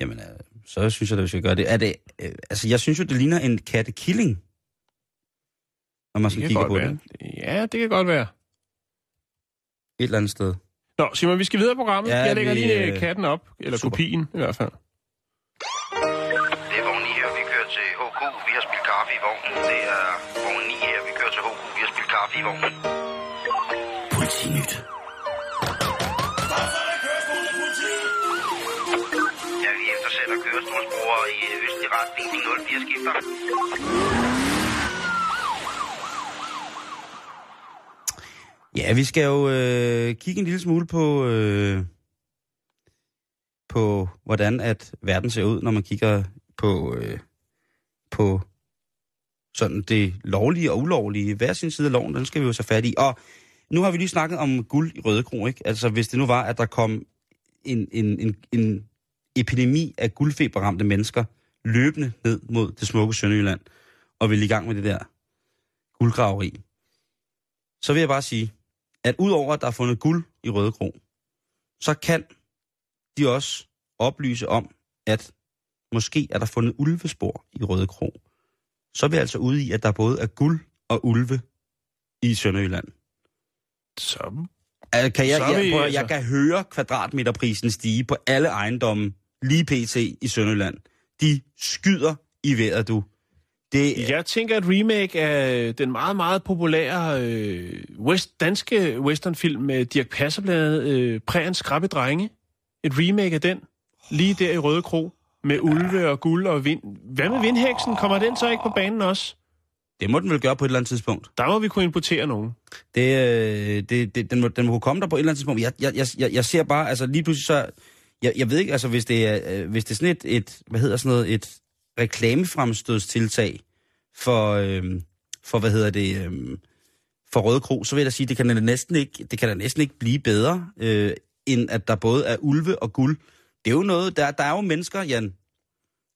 Jamen, øh, så synes jeg, at vi skal gøre det. Er det øh, altså, jeg synes jo, det ligner en kattekilling, når man Det skal kan kigge godt på være. det. Ja, det kan godt være. Et eller andet sted. Nå, Simon, vi skal videre i programmet. Ja, jeg lægger vi, lige øh, katten op. Eller super. kopien, i hvert fald. Har spillet kaffe i vognen. Politinyt. Ja, vi eftersætter kørestolsbrugere i østlig retning. De 04 skifter. Ja, vi skal jo øh, kigge en lille smule på, øh, på, hvordan at verden ser ud, når man kigger på, øh, på sådan det lovlige og ulovlige. Hver sin side af loven, den skal vi jo så fat i. Og nu har vi lige snakket om guld i Røde Kro, ikke? Altså, hvis det nu var, at der kom en, en, en, en epidemi af guldfeberramte mennesker løbende ned mod det smukke Sønderjylland, og ville i gang med det der guldgraveri, så vil jeg bare sige, at udover at der er fundet guld i Røde Kro, så kan de også oplyse om, at måske er der fundet ulvespor i Røde Kro. Så er vi altså ude i, at der både er guld og ulve i Sønderjylland. Så Altså, kan jeg, Så er jeg, vi, prøv, altså- jeg kan høre kvadratmeterprisen stige på alle ejendomme lige pt. i Sønderjylland. De skyder i vejret, du. Det, Jeg tænker, at remake af den meget, meget populære øh, west, danske westernfilm med Dirk Passer blandt andet, øh, Prægens Skrabbe Drenge. Et remake af den, lige der i Røde Kro, med ulve og guld og vind. Hvad med vindheksen? Kommer den så ikke på banen også? det må den vel gøre på et eller andet tidspunkt. Der må vi kunne importere nogen. Det, øh, det, det, den, må, den må kunne komme der på et eller andet tidspunkt. Jeg, jeg, jeg, jeg, ser bare, altså lige pludselig så... Jeg, jeg ved ikke, altså hvis det er, øh, hvis det er sådan et, et, hvad hedder sådan noget, et reklamefremstødstiltag for, øh, for hvad hedder det, øh, for Røde Kro, så vil jeg da sige, det kan da næsten ikke, det kan da næsten ikke blive bedre, øh, end at der både er ulve og guld. Det er jo noget, der, der er jo mennesker, Jan.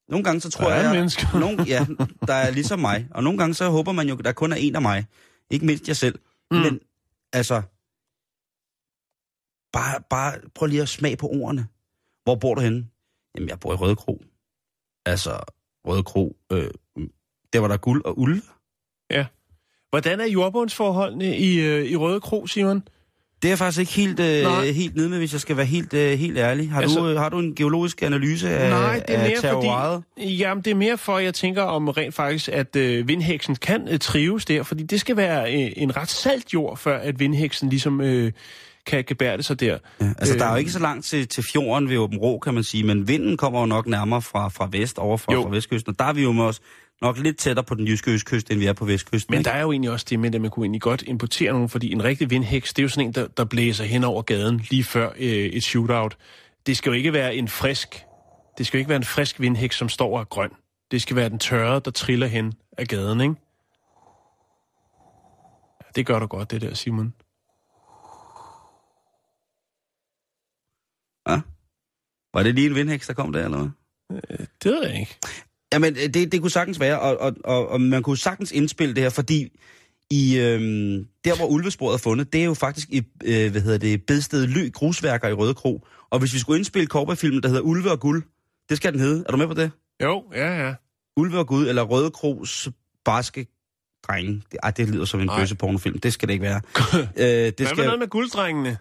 Nogle gange så tror Der er jeg... mennesker. Nogle, ja, der er ligesom mig. Og nogle gange så håber man jo, der kun er en af mig. Ikke mindst jeg selv. Mm. Men altså, bare, bare prøv lige at smage på ordene. Hvor bor du henne? Jamen, jeg bor i Røde Kro. Altså, Røde Kro, øh, der var der guld og ulve. Hvordan er jordbundsforholdene i, øh, i Røde Kro, Simon? Det er jeg faktisk ikke helt, øh, Nej. helt nede med, hvis jeg skal være helt, øh, helt ærlig. Har, Altså- du, øh, har du en geologisk analyse af, Nej, det er af mere terroiret? fordi... Jamen, det er mere for, at jeg tænker om rent faktisk, at øh, vindheksen kan øh, trives der, fordi det skal være øh, en ret salt jord, før at vindheksen ligesom øh, kan gebærde sig der. Ja, altså, Øh, der er jo ikke så langt til, til fjorden ved Åben Rå, kan man sige, men vinden kommer jo nok nærmere fra, fra vest, over fra, Jo. fra vestkysten, og der er vi jo også nok lidt tættere på den jyske østkyst, end vi er på vestkysten. Men ikke? der er jo egentlig også det med, at man kunne egentlig godt importere nogen, fordi en rigtig vindheks, det er jo sådan en, der, der blæser hen over gaden lige før øh, et shootout. Det skal jo ikke være en frisk, det skal jo ikke være en frisk vindheks, som står og er grøn. Det skal være den tørre, der triller hen af gaden, ikke? Ja, det gør du godt, det der, Simon. Ja. Var det lige en vindhæks, der kom der, eller hvad? Det ved jeg ikke. Jamen, det, det kunne sagtens være, og, og, og, og man kunne sagtens indspille det her, fordi i, øhm, der, hvor ulvesporet er fundet, det er jo faktisk i, øh, hvad hedder det, bedsted Ly Grusværker i Røde Kro. Og hvis vi skulle indspille cowboyfilmen, der hedder Ulve og Guld, det skal den hedde. Er du med på det? Jo, ja, ja. Ulve og Gud, eller Røde Kros barske drenge. Det, ej, det lyder som en Nej. bøsse pornofilm. Det skal det ikke være. øh, det Hvad skal, med noget med gulddrengene?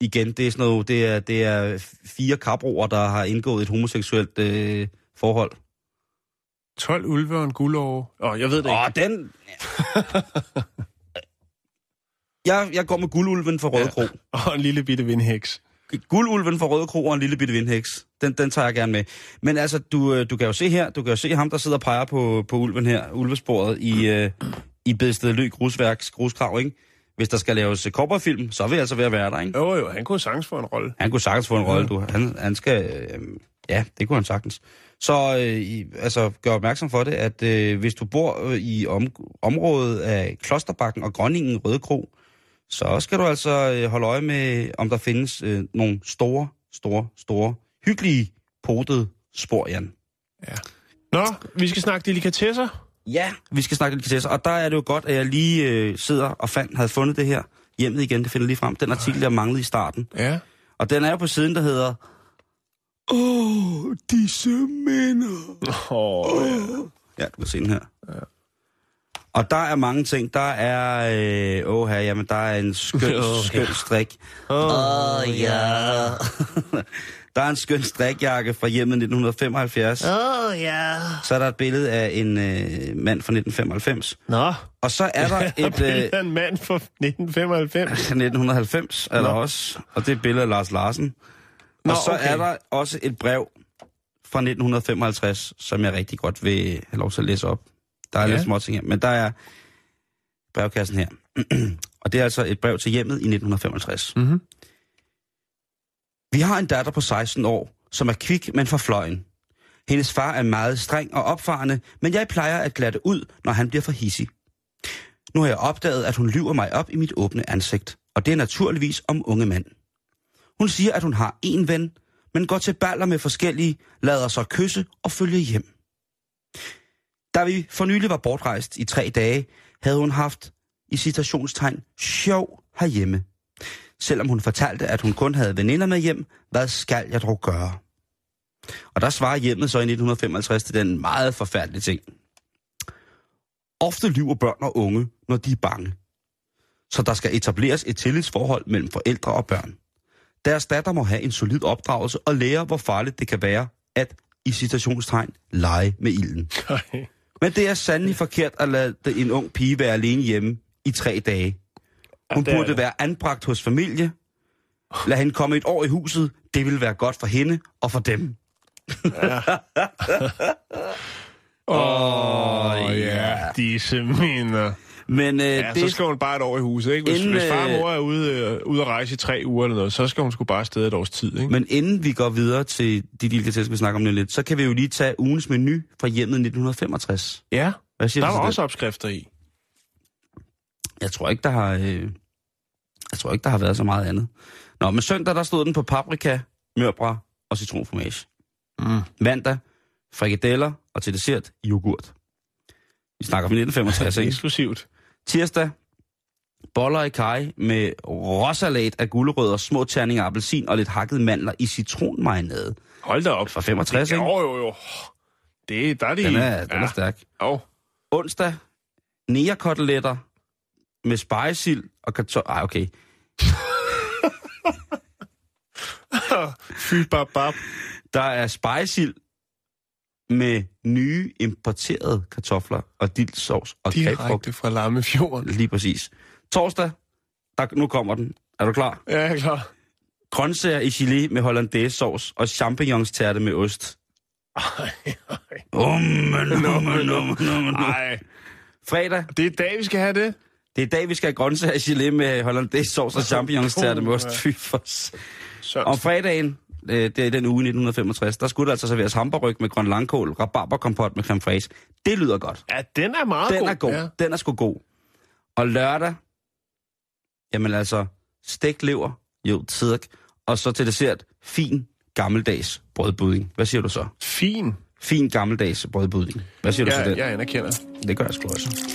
igen, det er sådan noget, det er, det er fire kaproer, der har indgået et homoseksuelt øh, forhold. 12 ulve og en guldåre. Åh, oh, jeg ved det Åh, ikke. den... jeg, jeg går med guldulven for Røde Kro. Og en lille bitte vindhæks. Guldulven for Røde Kro og en lille bitte vindhæks. Den, den tager jeg gerne med. Men altså, du, øh, du kan jo se her, du kan jo se ham, der sidder og peger på, på ulven her, ulvesporet i, øh, i Bedsted Løg Grusværks Gruskrav, ikke? Hvis der skal laves kopperfilm, så vil jeg altså at være der, ikke? Jo, jo, han kunne sagtens få en rolle. Han kunne sagtens få en rolle, du. Han, han skal... Øh, ja, det kunne han sagtens. Så øh, altså, gør opmærksom for det, at øh, hvis du bor øh, i om, området af Klosterbakken og Grønningen Røde Kro, så skal du altså øh, holde øje med, om der findes øh, nogle store, store, store, hyggelige potede spor, Jan. Nå, vi skal snakke delikatesser. Ja, vi skal snakke delikatesser, og der er det jo godt, at jeg lige øh, sidder og fandt, havde fundet det her hjemmet igen, det finder lige frem. Den artikel, jeg manglede i starten. Ja. Og den er jo på siden, der hedder... Åh, oh, disse minder. Åh, oh, ja. Ja, du kan se den her. Og der er mange ting. Der er... Øh, åh her, jamen, der er en skøn, skøn strik. Åh, oh, ja. der er en skøn strikjakke fra hjemmet 1975. Åh, oh, ja. Så er der et billede af en øh, mand fra 1995. Nå, Og så er der et... Øh, en mand fra 1995. 1990 er der Nå. også, og det er et billede af Lars Larsen. Nå, og så okay. er der også et brev fra 1955, som jeg rigtig godt vil have lov til at læse op. Der er ja. Lidt små ting her, men der er brevkassen her. og det er altså et brev til hjemmet i 1955. Mhm. Vi har en datter på 16 år, som er kvik, men for fløjen. Hendes far er meget streng og opfarende, men jeg plejer at glatte ud, når han bliver for hissig. Nu har jeg opdaget, at hun lyver mig op i mit åbne ansigt, og det er naturligvis om unge mænd. Hun siger, at hun har en ven, men går til baller med forskellige, lader sig kysse og følge hjem. Da vi for nylig var bortrejst i tre dage, havde hun haft i citationstegn sjov herhjemme. Selvom hun fortalte, at hun kun havde veninder med hjem, hvad skal jeg dog gøre? Og der svarer hjemmet så i 1955 til den meget forfærdelige ting. Ofte lyver børn og unge, når de er bange. Så der skal etableres et tillidsforhold mellem forældre og børn. Deres datter må have en solid opdragelse og lære, hvor farligt det kan være at, i citationstegn, lege med ilden. Men det er sandelig forkert at lade en ung pige være alene hjemme i tre dage. Hun burde det. være anbragt hos familie. Lad hende komme et år i huset. Det vil være godt for hende og for dem. Åh, oh, ja, disse minder. Men øh, Ja, det, så skal hun bare et år i huset, ikke? Hvis, Inden, hvis far og øh, mor er ude, øh, ude at rejse i tre uger eller noget, så skal hun sgu bare afsted et års tid, ikke? Men inden vi går videre til de delikatesser, vi snakker om lidt, så kan vi jo lige tage ugens menu fra hjemmet 1965. ja, Hvad siger der var også det? opskrifter i. Jeg tror ikke, der har... Øh, jeg tror ikke, der har været så meget andet. Nå, men søndag, der stod den på paprika, mørbra og citronformage. Mm. Mandag, frikadeller og til dessert, yoghurt. Vi snakker fra 1965, ikke? Eksklusivt. Tirsdag, boller i kaj med råsalat af gulerødder, små terninger af appelsin og lidt hakket mandler i citronmarinade. Hold da op. Fra 65, det, ikke? Jo, jo, jo. Det, der er de... Den er, den er stærk. Jo. Onsdag, negerkoteletter med spejesild og kartoffel... Ej, okay. Fy bab bab. Der er spejesild med nye importerede kartofler og dildsovs og grebfrugt. Direkte fra Lammefjorden. Lige præcis. Torsdag, der, nu kommer den. Er du klar? Ja, jeg er klar. Grøntsager i gelé med hollandaise sovs og champignonstærte med ost. Ej, ej. Ummen, ummen, ummen, ummen. Ej, Fredag, det er dag, vi skal have det. det er i dag, vi skal have grøntsager i gelé med hollandaise sovs og champignonstærte med ost. Fy for. Om fredagen, øh, det er den uge i 1965, der skulle der altså serveres hamburg med grøn langkål, rabarberkompot med creme fraiche. Det lyder godt. Ja, den er meget Den god. er god. Ja. Den er sgu god. Og lørdag, jamen altså, stegt lever, jo, tidsk, og så til dessert, fin, gammeldags brødbudding. Hvad siger du så? Fin. fin gammeldags brødbudning. Hvad siger du til Ja, den? jeg anerkender. Det gør jeg sgu også.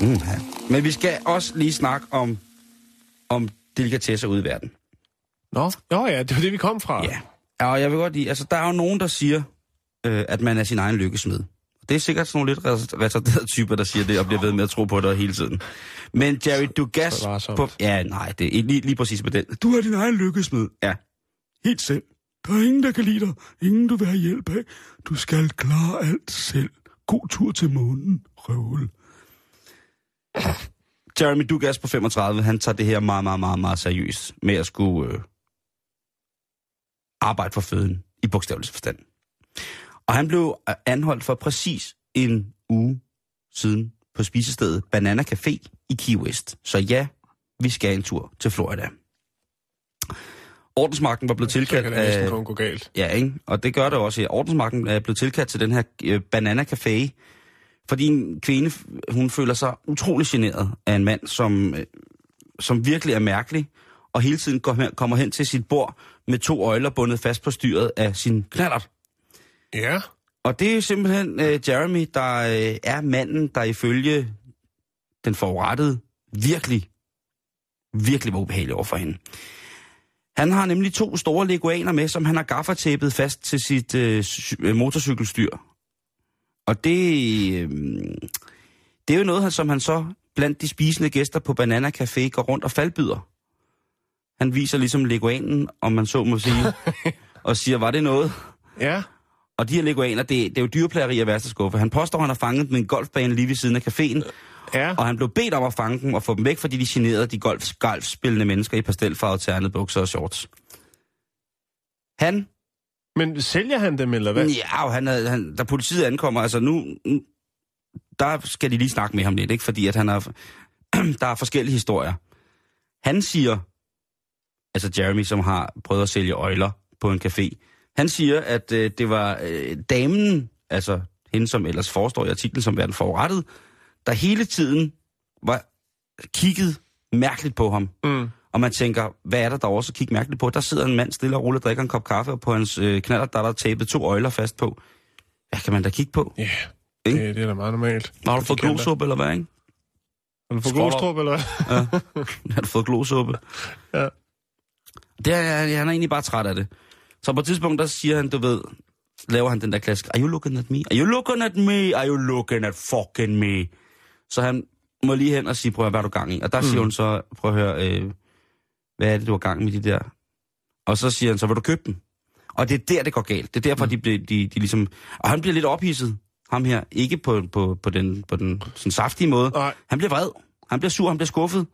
Mm. Mm, ja. Men vi skal også lige snakke om, om delikatesser ude i verden. Nå, jo ja, det var det, vi kom fra. Ja. Og jeg vil godt lide, altså der er jo nogen, der siger, øh, at man er sin egen lykkesmed. Det er sikkert sådan nogle lidt retarderede typer, der siger det, og bliver ved med at tro på det hele tiden. Men Jerry Dugas på... Ja, nej, det er lige, lige præcis med den. Du er din egen lykkesmed. Ja, helt selv. Der er ingen, der kan lide dig. Ingen, du vil have hjælp af. Du skal klare alt selv. God tur til månen, røvhul. Jeremy Dugas på 35, han tager det her meget, meget, meget, meget seriøst med at skulle øh, arbejde for føden i bogstavelig forstand. Og han blev øh, anholdt for præcis en uge siden på spisestedet Banana Café i Key West. Så ja, vi skal en tur til Florida. Ordensmagten var blevet Så tilkaldt kan det næsten af... kun gå galt. Ja, ikke? Og det gør det også. Ordensmagten er blevet tilkaldt til den her øh, Banana Café, fordi en kvinde, hun føler sig utrolig generet af en mand, som, øh, som virkelig er mærkelig, og hele tiden går kommer hen til sit bord med to øjler bundet fast på styret af sin knallert. Ja. Og det er simpelthen øh, Jeremy, der øh, er manden, der ifølge den forurettede virkelig, virkelig var ubehagelig over for hende. Han har nemlig to store leguaner med, som han har gaffertæppet fast til sit øh, øh, motorcykelstyr. Og det, øh, det er jo noget, han- som han så blandt de spisende gæster på Banana Café går rundt og faldbyder. Han viser ligesom leguanen, om man så må sige, og siger, var det noget? Ja. Og de her leguaner, det, det er jo dyreplageri af værste skuffe. Han påstår, at han har fanget dem i en golfbane lige ved siden af caféen, Ja. og han blev bedt om at fange dem og få dem væk, fordi de generede de golf, golfspillende mennesker i pastelfarvede ternede bukser og shorts. Han, Men sælger han dem, eller hvad? ja, han, han, da politiet ankommer, altså nu, nu, der skal de lige snakke med ham lidt, ikke? fordi at han er, der er forskellige historier. Han siger, altså Jeremy, som har prøvet at sælge øjler på en café, han siger, at øh, det var øh, damen, altså hende, som ellers forestår i artiklen som verden forurettet, der hele tiden var kigget mærkeligt på ham. Mm. Og man tænker, hvad er der der også kigge mærkeligt på? Der sidder en mand stille og roligt og drikker en kop kaffe, og på hans øh, knaller, der er der tapet to øjler fast på. Hvad kan man da kigge på? Ja, Ikke? det, det er da meget normalt. Har du fået glosuppe, eller hvad, ikke? Har du fået glostrup, eller hvad? Har du fået glosuppe? Ja. Det er, han er egentlig bare træt af det. Så på et tidspunkt, der siger han, du ved, laver han den der klassisk, Are you looking at me? Are you looking at me? Are you looking at fucking me? Så han må lige hen og sige, prøv at høre, hvad du gang i? Og der mm. siger hun så, prøv at høre, øh, hvad er det, du har gang med de der? Og så siger han så, vil du købe dem? Og det er der, det går galt. Det er derfor, mm. de, bliver- de, de ligesom... Og han bliver lidt ophidset, ham her. Ikke på, på, på den, på den sådan saftige måde. Nej. Han bliver vred. Han bliver sur, han bliver skuffet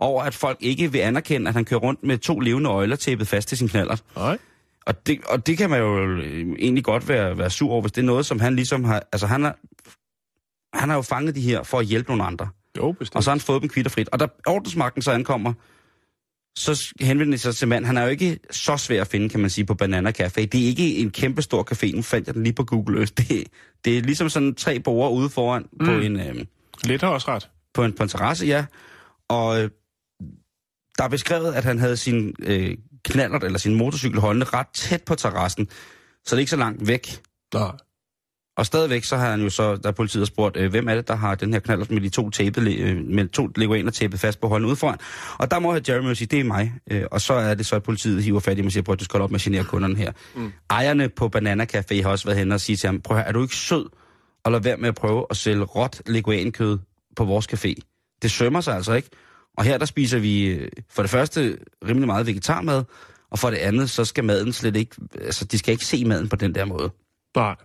over, at folk ikke vil anerkende, at han kører rundt med to levende øjler tæppet fast til sin knallert. Nej. Og det, og det kan man jo øh, egentlig godt være, være sur over, hvis det er noget, som han ligesom har... Altså, han har, han har jo fanget de her for at hjælpe nogle andre. Jo, bestemt. Og så har han fået dem kvitterfrit. Og da ordensmagten så ankommer, så henvender det sig til mand. Han er jo ikke så svær at finde, kan man sige, på Banana Café. Det er ikke en kæmpe stor café. Nu fandt jeg den lige på Google Earth. Det, det er ligesom sådan tre borger ude foran mm. på, en, øh, Lidt også ret. på, en, på en terrasse, ja. Og øh, der er beskrevet, at han havde sin øh, knallert eller sin motorcykel holdende ret tæt på terrassen. Så det er ikke så langt væk. Nej. Og stadigvæk så har han jo så, da politiet har spurgt, øh, hvem er det, der har den her knallert med de to tape, øh, med to leguaner tæppet fast på hånden ude foran. Og der må Jeremy sige, det er mig. Øh, og så er det så, at politiet hiver fat i mig og siger, prøv at du skal holde op med at genere kunderne her. Mm. Ejerne på Banana Café har også været henne og sige til ham, prøv at er du ikke sød? Og lad være med at prøve at sælge råt leguankød på vores café. Det sømmer sig altså ikke. Og her der spiser vi øh, for det første rimelig meget vegetarmad, og for det andet, så skal maden slet ikke, altså de skal ikke se maden på den der måde. Nej.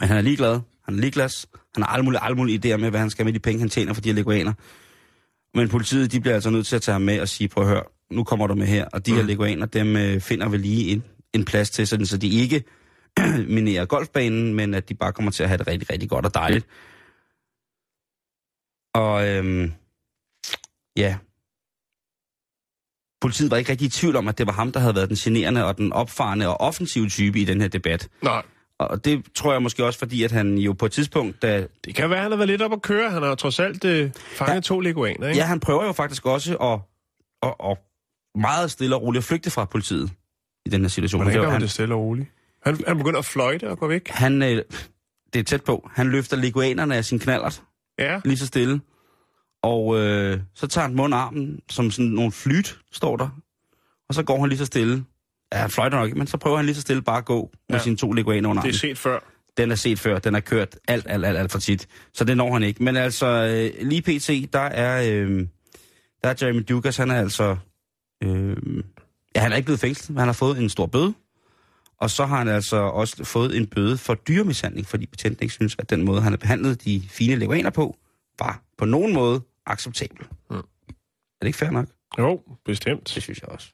Men han er ligeglad. Han er ligeglad. Han har alle mulige, alle mulige idéer med, hvad han skal med de penge, han tjener for de her leguaner. Men politiet, de bliver altså nødt til at tage ham med og sige, prøv at høre, nu kommer du med her. Og de mm. her leguaner, dem øh, finder vi lige en, en plads til, sådan, så de ikke minerer golfbanen, men at de bare kommer til at have det rigtig, rigtig godt og dejligt. Og øhm, ja, politiet var ikke rigtig i tvivl om, at det var ham, der havde været den generende og den opfarende og offensive type i den her debat. Nej. Og det tror jeg måske også, fordi at han jo på et tidspunkt, da... Det kan være, at han har været lidt op at køre. Han har jo trods alt øh, fanget Ja. to leguaner, ikke? Ja, han prøver jo faktisk også at, at, at meget stille og roligt at flygte fra politiet i den her situation. Hvordan jo gør han, det stille og roligt? Han, han begynder at fløjte og gå væk. Han, øh, det er tæt på, han løfter leguanerne af sin knallert, Ja. lige så stille. Og øh, så tager han mundarmen, som sådan nogle flyt, står der. Og så går han lige så stille. Ja, han fløjter nok men så prøver han lige så stille bare at gå med Ja. sine to leguaner under Det er armen. set før. Den er set før, den er kørt alt, alt, alt, alt for tit. Så det når han ikke. Men altså, øh, lige pt, der er, øh, der er Jeremy Dugas, han er altså... Øh, ja, han er ikke blevet fængslet, men han har fået en stor bøde. Og så har han altså også fået en bøde for dyremishandling, fordi betjenten ikke synes, at den måde, han har behandlet de fine leguaner på, var på nogen måde acceptabel. Mm. Er det ikke fair nok? Jo, bestemt. Det synes jeg også.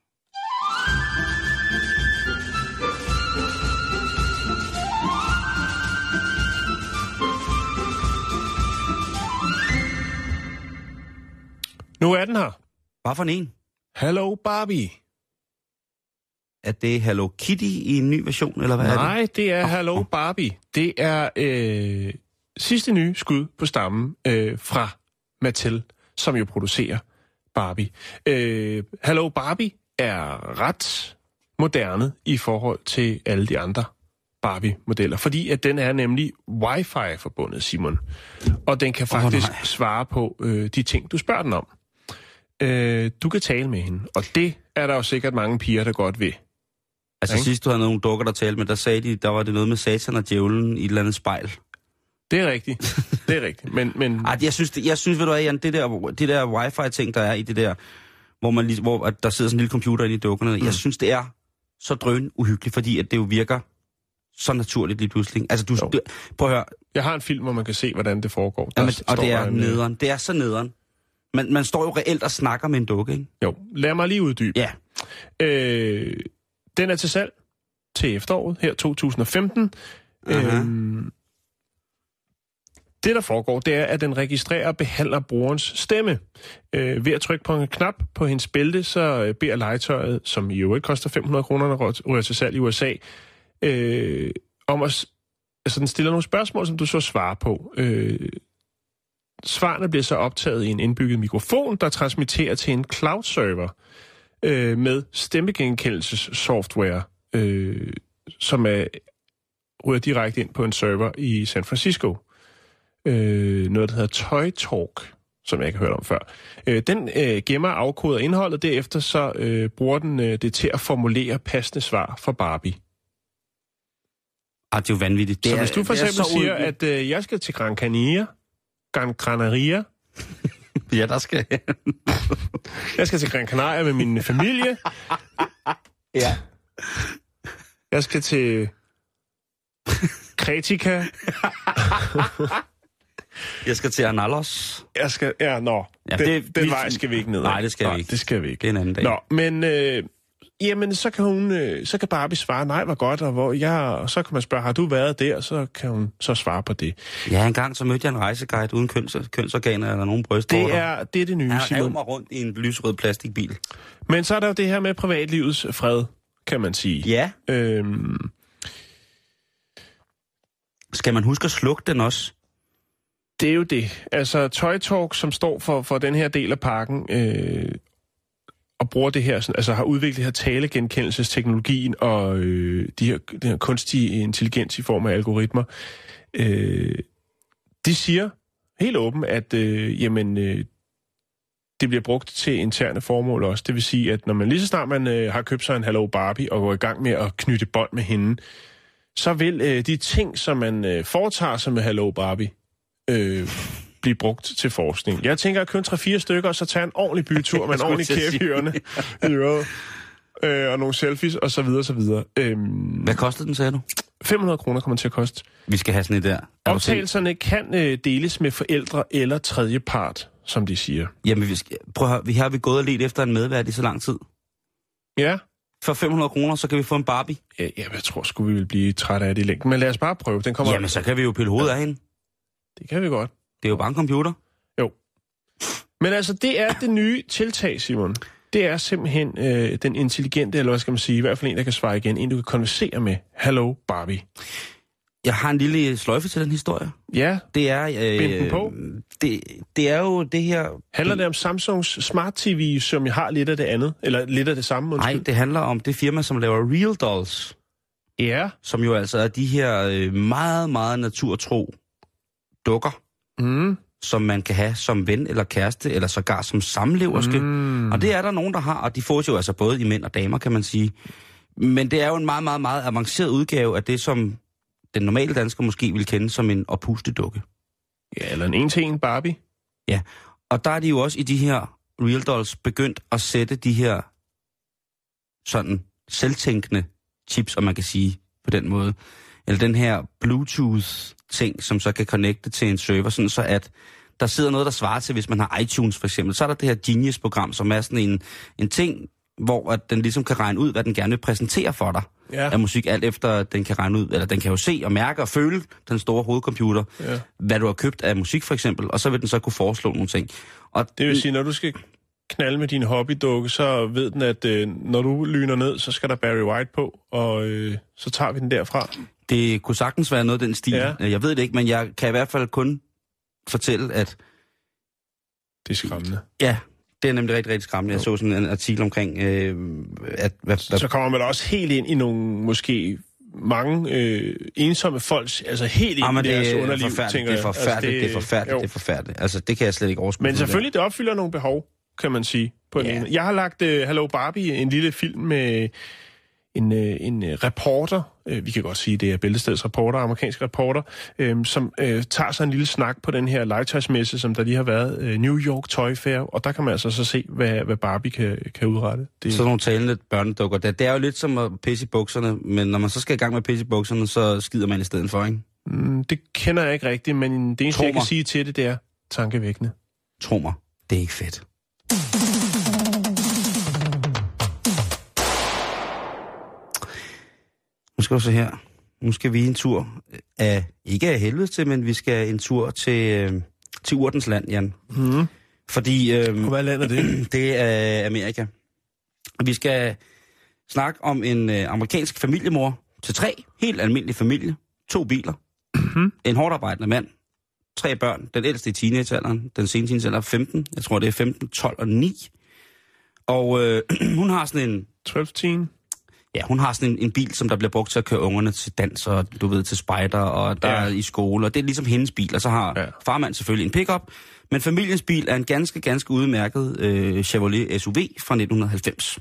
Nu er den her. Hvad for en? Hello Barbie. Er det Hello Kitty i en ny version, eller hvad er det? Nej, det er Hello Barbie. Det er øh, sidste nye skud på stammen øh, fra Mattel, som jo producerer Barbie. Øh, Hello Barbie er ret moderne i forhold til alle de andre Barbie-modeller, fordi at den er nemlig wifi-forbundet, Simon. Og den kan faktisk nej. svare på øh, de ting, du spørger den om. Øh, du kan tale med hende, og det er der jo sikkert mange piger, der godt vil. Altså Ikke? sidst du havde nogle dukker, der talte med, der sagde de, der var det noget med satan og djævlen i et eller andet spejl. Det er rigtigt. Det er rigtigt. Men, men Ej, jeg synes, det, jeg synes ved du hvad, Jan, det der, det der wifi-ting, der er i det der, hvor, man lige, hvor at der sidder sådan en lille computer inde i dukkerne, mm. jeg synes, det er så drøn uhyggeligt, fordi at det jo virker så naturligt lige pludselig. Altså, du, Jo. prøv at høre, jeg har en film, hvor man kan se, hvordan det foregår. Der jamen, og det er en, øh, nederen. Det er så nederen. Man, man står jo reelt og snakker med en dukke, ikke? Jo, lad mig lige uddybe. Ja. Øh, den er til salg til efteråret, her 2015. Aha. Øhm, det, der foregår, det er, at den registrerer og behandler brugerens stemme. Øh, ved at trykke på en knap på hendes bælte, så øh, beder legetøjet, som i øvrigt koster 500 kroner, når ryger til salg i USA, øh, om at... Altså, den stiller nogle spørgsmål, som du så svarer på. Øh, svarene bliver så optaget i en indbygget mikrofon, der transmitterer til en cloud-server øh, med stemmegenkendelsessoftware, øh, som er, ryger direkte ind på en server i San Francisco. Øh, noget, der hedder Toy Talk, som jeg ikke har hørt om før. Øh, den øh, gemmer og afkoder indholdet, derefter så øh, bruger den øh, det til at formulere passende svar for Barbie. Ah, det er jo vanvittigt. Det så er, hvis du for eksempel siger, uhyggeligt. at øh, jeg skal til Gran Canaria, Gran Canaria, Ja, der skal... jeg skal til Gran Canaria med min familie, ja. jeg skal til Kretika, Jeg skal til Analos. jeg skal, ja, nå, Ja, den, det- den vi- vej skal vi ikke ned. Nej, det skal vi nej, ikke. det skal vi ikke. Det er en anden dag. Nå, men øh, jamen, så kan hun, øh, så kan Barbie svare, nej, hvor godt, og hvor jeg, og så kan man spørge, har du været der? Så kan hun så svare på det. Ja, engang så mødte jeg en rejseguide uden køns, kønsorganer eller nogen brystvorter. Det er det, er det nye, Han Simon. mig rundt i en lysrød plastikbil. Men så er der jo det her med privatlivets fred, kan man sige. Ja. Øhm, Skal man huske at slukke den også? Det er jo det. Altså, Toy Talk, som står for, for den her del af parken, øh, og bruger det her, sådan, altså har udviklet her talegenkendelsesteknologien og øh, de her, den her kunstige intelligens i form af algoritmer, øh, de siger helt åbent, at øh, jamen, øh, det bliver brugt til interne formål også. Det vil sige, at når man lige så snart man øh, har købt sig en Hello Barbie og går i gang med at knytte bånd med hende, så vil øh, de ting, som man øh, foretager sig med Hello Barbie, øh, blive brugt til forskning. Jeg tænker at købe 3-4 stykker, og så tage en ordentlig bytur med en ordentlig kæp i ørerne, øh, og nogle selfies, og så videre, og så videre. Øhm, Hvad kostede den, sagde du? 500 kroner kommer til at koste. Vi skal have sådan et der. Er? Optagelserne kan øh, deles med forældre eller tredje part, som de siger. Jamen, vi skal, prøv at høre, vi har vi gået og let efter en medvært i så lang tid. Ja, For 500 kroner, så kan vi få en Barbie. ja jeg tror sgu, vi vil blive trætte af det i længden. Men lad os bare prøve. Den kommer... Jamen, så kan vi jo pille hovedet af hende. Det kan vi godt. Det er jo bare en computer. Men altså, det er det nye tiltag, Simon. Det er simpelthen øh, den intelligente, eller hvad skal man sige, i hvert fald en, der kan svare igen, en, du kan konversere med. Hello, Barbie. Jeg har en lille sløjfe til den historie. Ja, Det er... Øh, Bind den på. Det, det er jo det her... handler det om Samsungs Smart TV, som jeg har lidt af det andet, eller lidt af det samme, Nej, undskyld? det handler om det firma, som laver Real Dolls. Ja. som jo altså er de her øh, meget, meget naturtro dukker, Mm. som man kan have som ven eller kæreste, eller sågar som samleverske. Mm. Og det er der nogen, der har, og de fås jo altså både i mænd og damer, kan man sige. Men det er jo en meget, meget, meget avanceret udgave af det, som den normale dansker måske vil kende som en oppustedukke. Ja, eller en en-til-en Barbie. Og der er de jo også i de her Real Dolls begyndt at sætte de her sådan selvtænkende chips, om man kan sige på den måde. Eller den her Bluetooth-ting, som så kan connecte til en server, sådan så at der sidder noget, der svarer til, hvis man har iTunes for eksempel. Så er der det her Genius-program, som er sådan en, en ting, hvor at den ligesom kan regne ud, hvad den gerne vil præsentere for dig Ja. af musik, alt efter den kan regne ud, eller den kan jo se og mærke og føle den store hovedcomputer, Ja. hvad du har købt af musik for eksempel, og så vil den så kunne foreslå nogle ting. Og Det vil sige, når du skal knalde med din hobbydukke, så ved den, at øh, når du lyner ned, så skal der Barry White på, og øh, så tager vi den derfra. Det kunne sagtens være noget af den stil. Ja. Ja. Jeg ved det ikke, men jeg kan i hvert fald kun fortælle, at Det er skræmmende. ja, det er nemlig rigtig, rigtig skræmmende. Jeg så sådan en artikel omkring, øh, at hvad, hvad, Så kommer man også helt ind i nogle, måske mange øh, ensomme folks, altså helt ind Ah, i det deres er underliv, tænker det er jeg. forfærdeligt, altså, det er forfærdeligt, jo. det er forfærdeligt. Altså, det kan jeg slet ikke overskue. Men selvfølgelig, det opfylder nogle behov, kan man sige. På Ja. en, jeg har lagt uh, Hello Barbie, en lille film med en, uh, en reporter, uh, vi kan godt sige, det er Bæltesteds reporter, amerikansk reporter, um, som uh, tager sig en lille snak på den her legetøjsmesse, som der lige har været, uh, New York Toy Fair, og der kan man altså så se, hvad, hvad Barbie kan, kan udrette. Det, Sådan nogle talende børnedukker. Det, det er jo lidt som at pisse i bukserne, men når man så skal i gang med at pisse i bukserne, så skider man i stedet for, ikke? mm, det kender jeg ikke rigtigt, men det eneste, Tro jeg kan sige til det, det er tankevækkende. Tro mig, det er ikke fedt. Nu skal vi se her. Nu skal vi en tur af, ikke af helvede til, men vi skal en tur til, øh, til Urtens land, Jan. Mm. Fordi øh, Hvad land er det? det er Amerika. Vi skal snakke om en øh, amerikansk familiemor til tre helt almindelige familie. To biler. en hårdt arbejdende mand. Tre børn. Den ældste i teenagealderen. Den sene teenagealder 15. Jeg tror, det er 15, 12 og 9. Og øh, hun har sådan en 12 teen? Ja, hun har sådan en, en bil, som der bliver brugt til at køre ungerne til dans og du ved, til spejder og der Ja. er i skole. Og det er ligesom hendes bil. Og så har Ja. farmand selvfølgelig en pickup. Men familiens bil er en ganske, ganske udmærket øh, Chevrolet SUV fra 1990.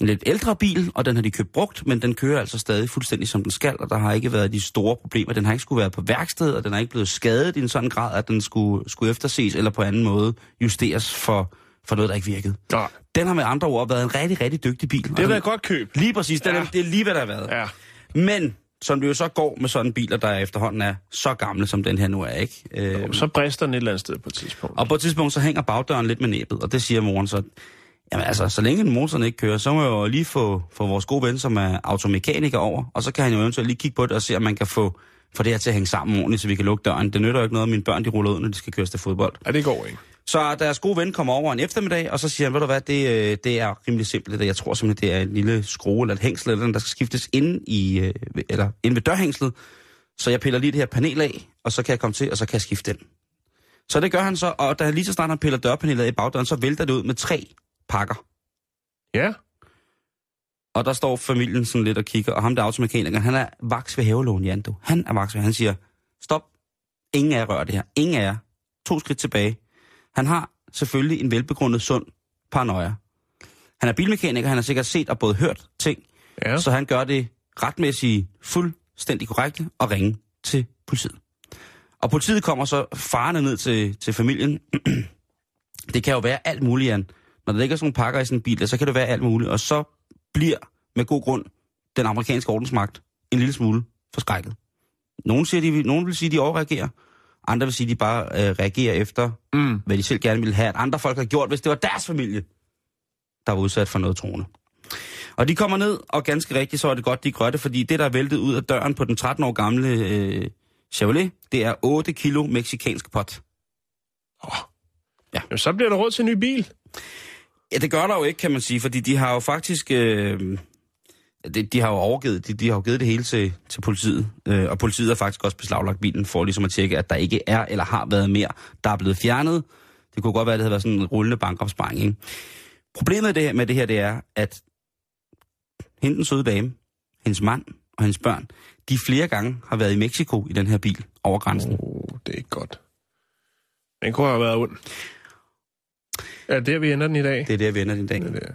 En lidt ældre bil, og den har de købt brugt, men den kører altså stadig fuldstændig som den skal, og der har ikke været de store problemer. Den har ikke skulle være på værksted, og den har ikke blevet skadet i en sådan grad, at den skulle, skulle efterses eller på anden måde justeres for, for noget, der ikke virkede. Nej, Den har med andre ord været en rigtig, rigtig dygtig bil. det har været et godt køb. Lige præcis, det, Ja. ja. det er lige, hvad der har været. Ja. Men, som det jo så går med sådan biler, der efterhånden er så gamle, som den her nu er, ikke? Øh, Så brister den et eller andet sted på et tidspunkt. og på et tidspunkt, så hænger bagdøren lidt med næbet, og det siger moren så, jamen altså, så længe motoren ikke kører, så må jeg jo lige få, få vores gode ven, som er automekaniker over, og så kan han jo eventuelt lige kigge på det og se, om man kan få, få det her til at hænge sammen ordentligt, så vi kan lukke døren. Det nytter jo ikke noget, at mine børn de ruller ud, når de skal køres til fodbold. Ja, det går ikke. Så deres gode ven kommer over en eftermiddag, og så siger han, ved du hvad, det, øh, det er rimelig simpelt. Det. Jeg tror simpelthen, det er en lille skrue eller et hængsel, eller noget, der skal skiftes inde, i, øh, eller inde ved dørhængslet. Så jeg piller lige det her panel af, og så kan jeg komme til, og så kan jeg skifte den. Så det gør han så, og da han lige så snart han piller dørpanelet af i bagdøren, så vælter det ud med tre pakker. Ja. Og der står familien sådan lidt og kigger, og ham der er automekanikeren, han er vaks ved havelån, Jan, du. Han er vaks ved, han siger, stop, ingen af jer rører det her, ingen af jer. To skridt tilbage. Han har selvfølgelig en velbegrundet sund paranoia. Han er bilmekaniker, han har sikkert set og både hørt ting, Ja. så han gør det retmæssigt fuldstændig korrekte og ringe til politiet. Og politiet kommer så farende ned til, til familien. det kan jo være alt muligt, Jan. Når der ligger sådan nogle pakker i sådan en bil, så kan det være alt muligt. Og så bliver med god grund den amerikanske ordensmagt en lille smule forskrækket. Nogle, siger, de, nogen vil sige, at de overreagerer. Andre vil sige, at de bare øh, reagerer efter, Mm. hvad de selv gerne ville have, at andre folk har gjort, hvis det var deres familie, der var udsat for noget troende. Og de kommer ned, og ganske rigtigt, så er det godt, de gør det, fordi det, der er væltet ud af døren på den 13 år gamle øh, Chevrolet, det er 8 kilo meksikansk pot. Jamen, så bliver der råd til en ny bil. Ja, det gør der jo ikke, kan man sige, fordi de har jo faktisk... Øh, de, de har jo overgivet, de, de har jo givet det hele til, til politiet, øh, og politiet har faktisk også beslaglagt bilen for ligesom at tjekke, at der ikke er eller har været mere, der er blevet fjernet. Det kunne godt være, at det havde været sådan en rullende bankopsparing, ikke? Problemet det, her, med det her, det er, at hendes søde dame, hendes mand og hendes børn, de flere gange har været i Mexico i den her bil over grænsen. Oh, det er ikke godt. Den kunne have været ond. Er det der, vi ender den i dag? Det er der, vi ender den i dag. Det er der.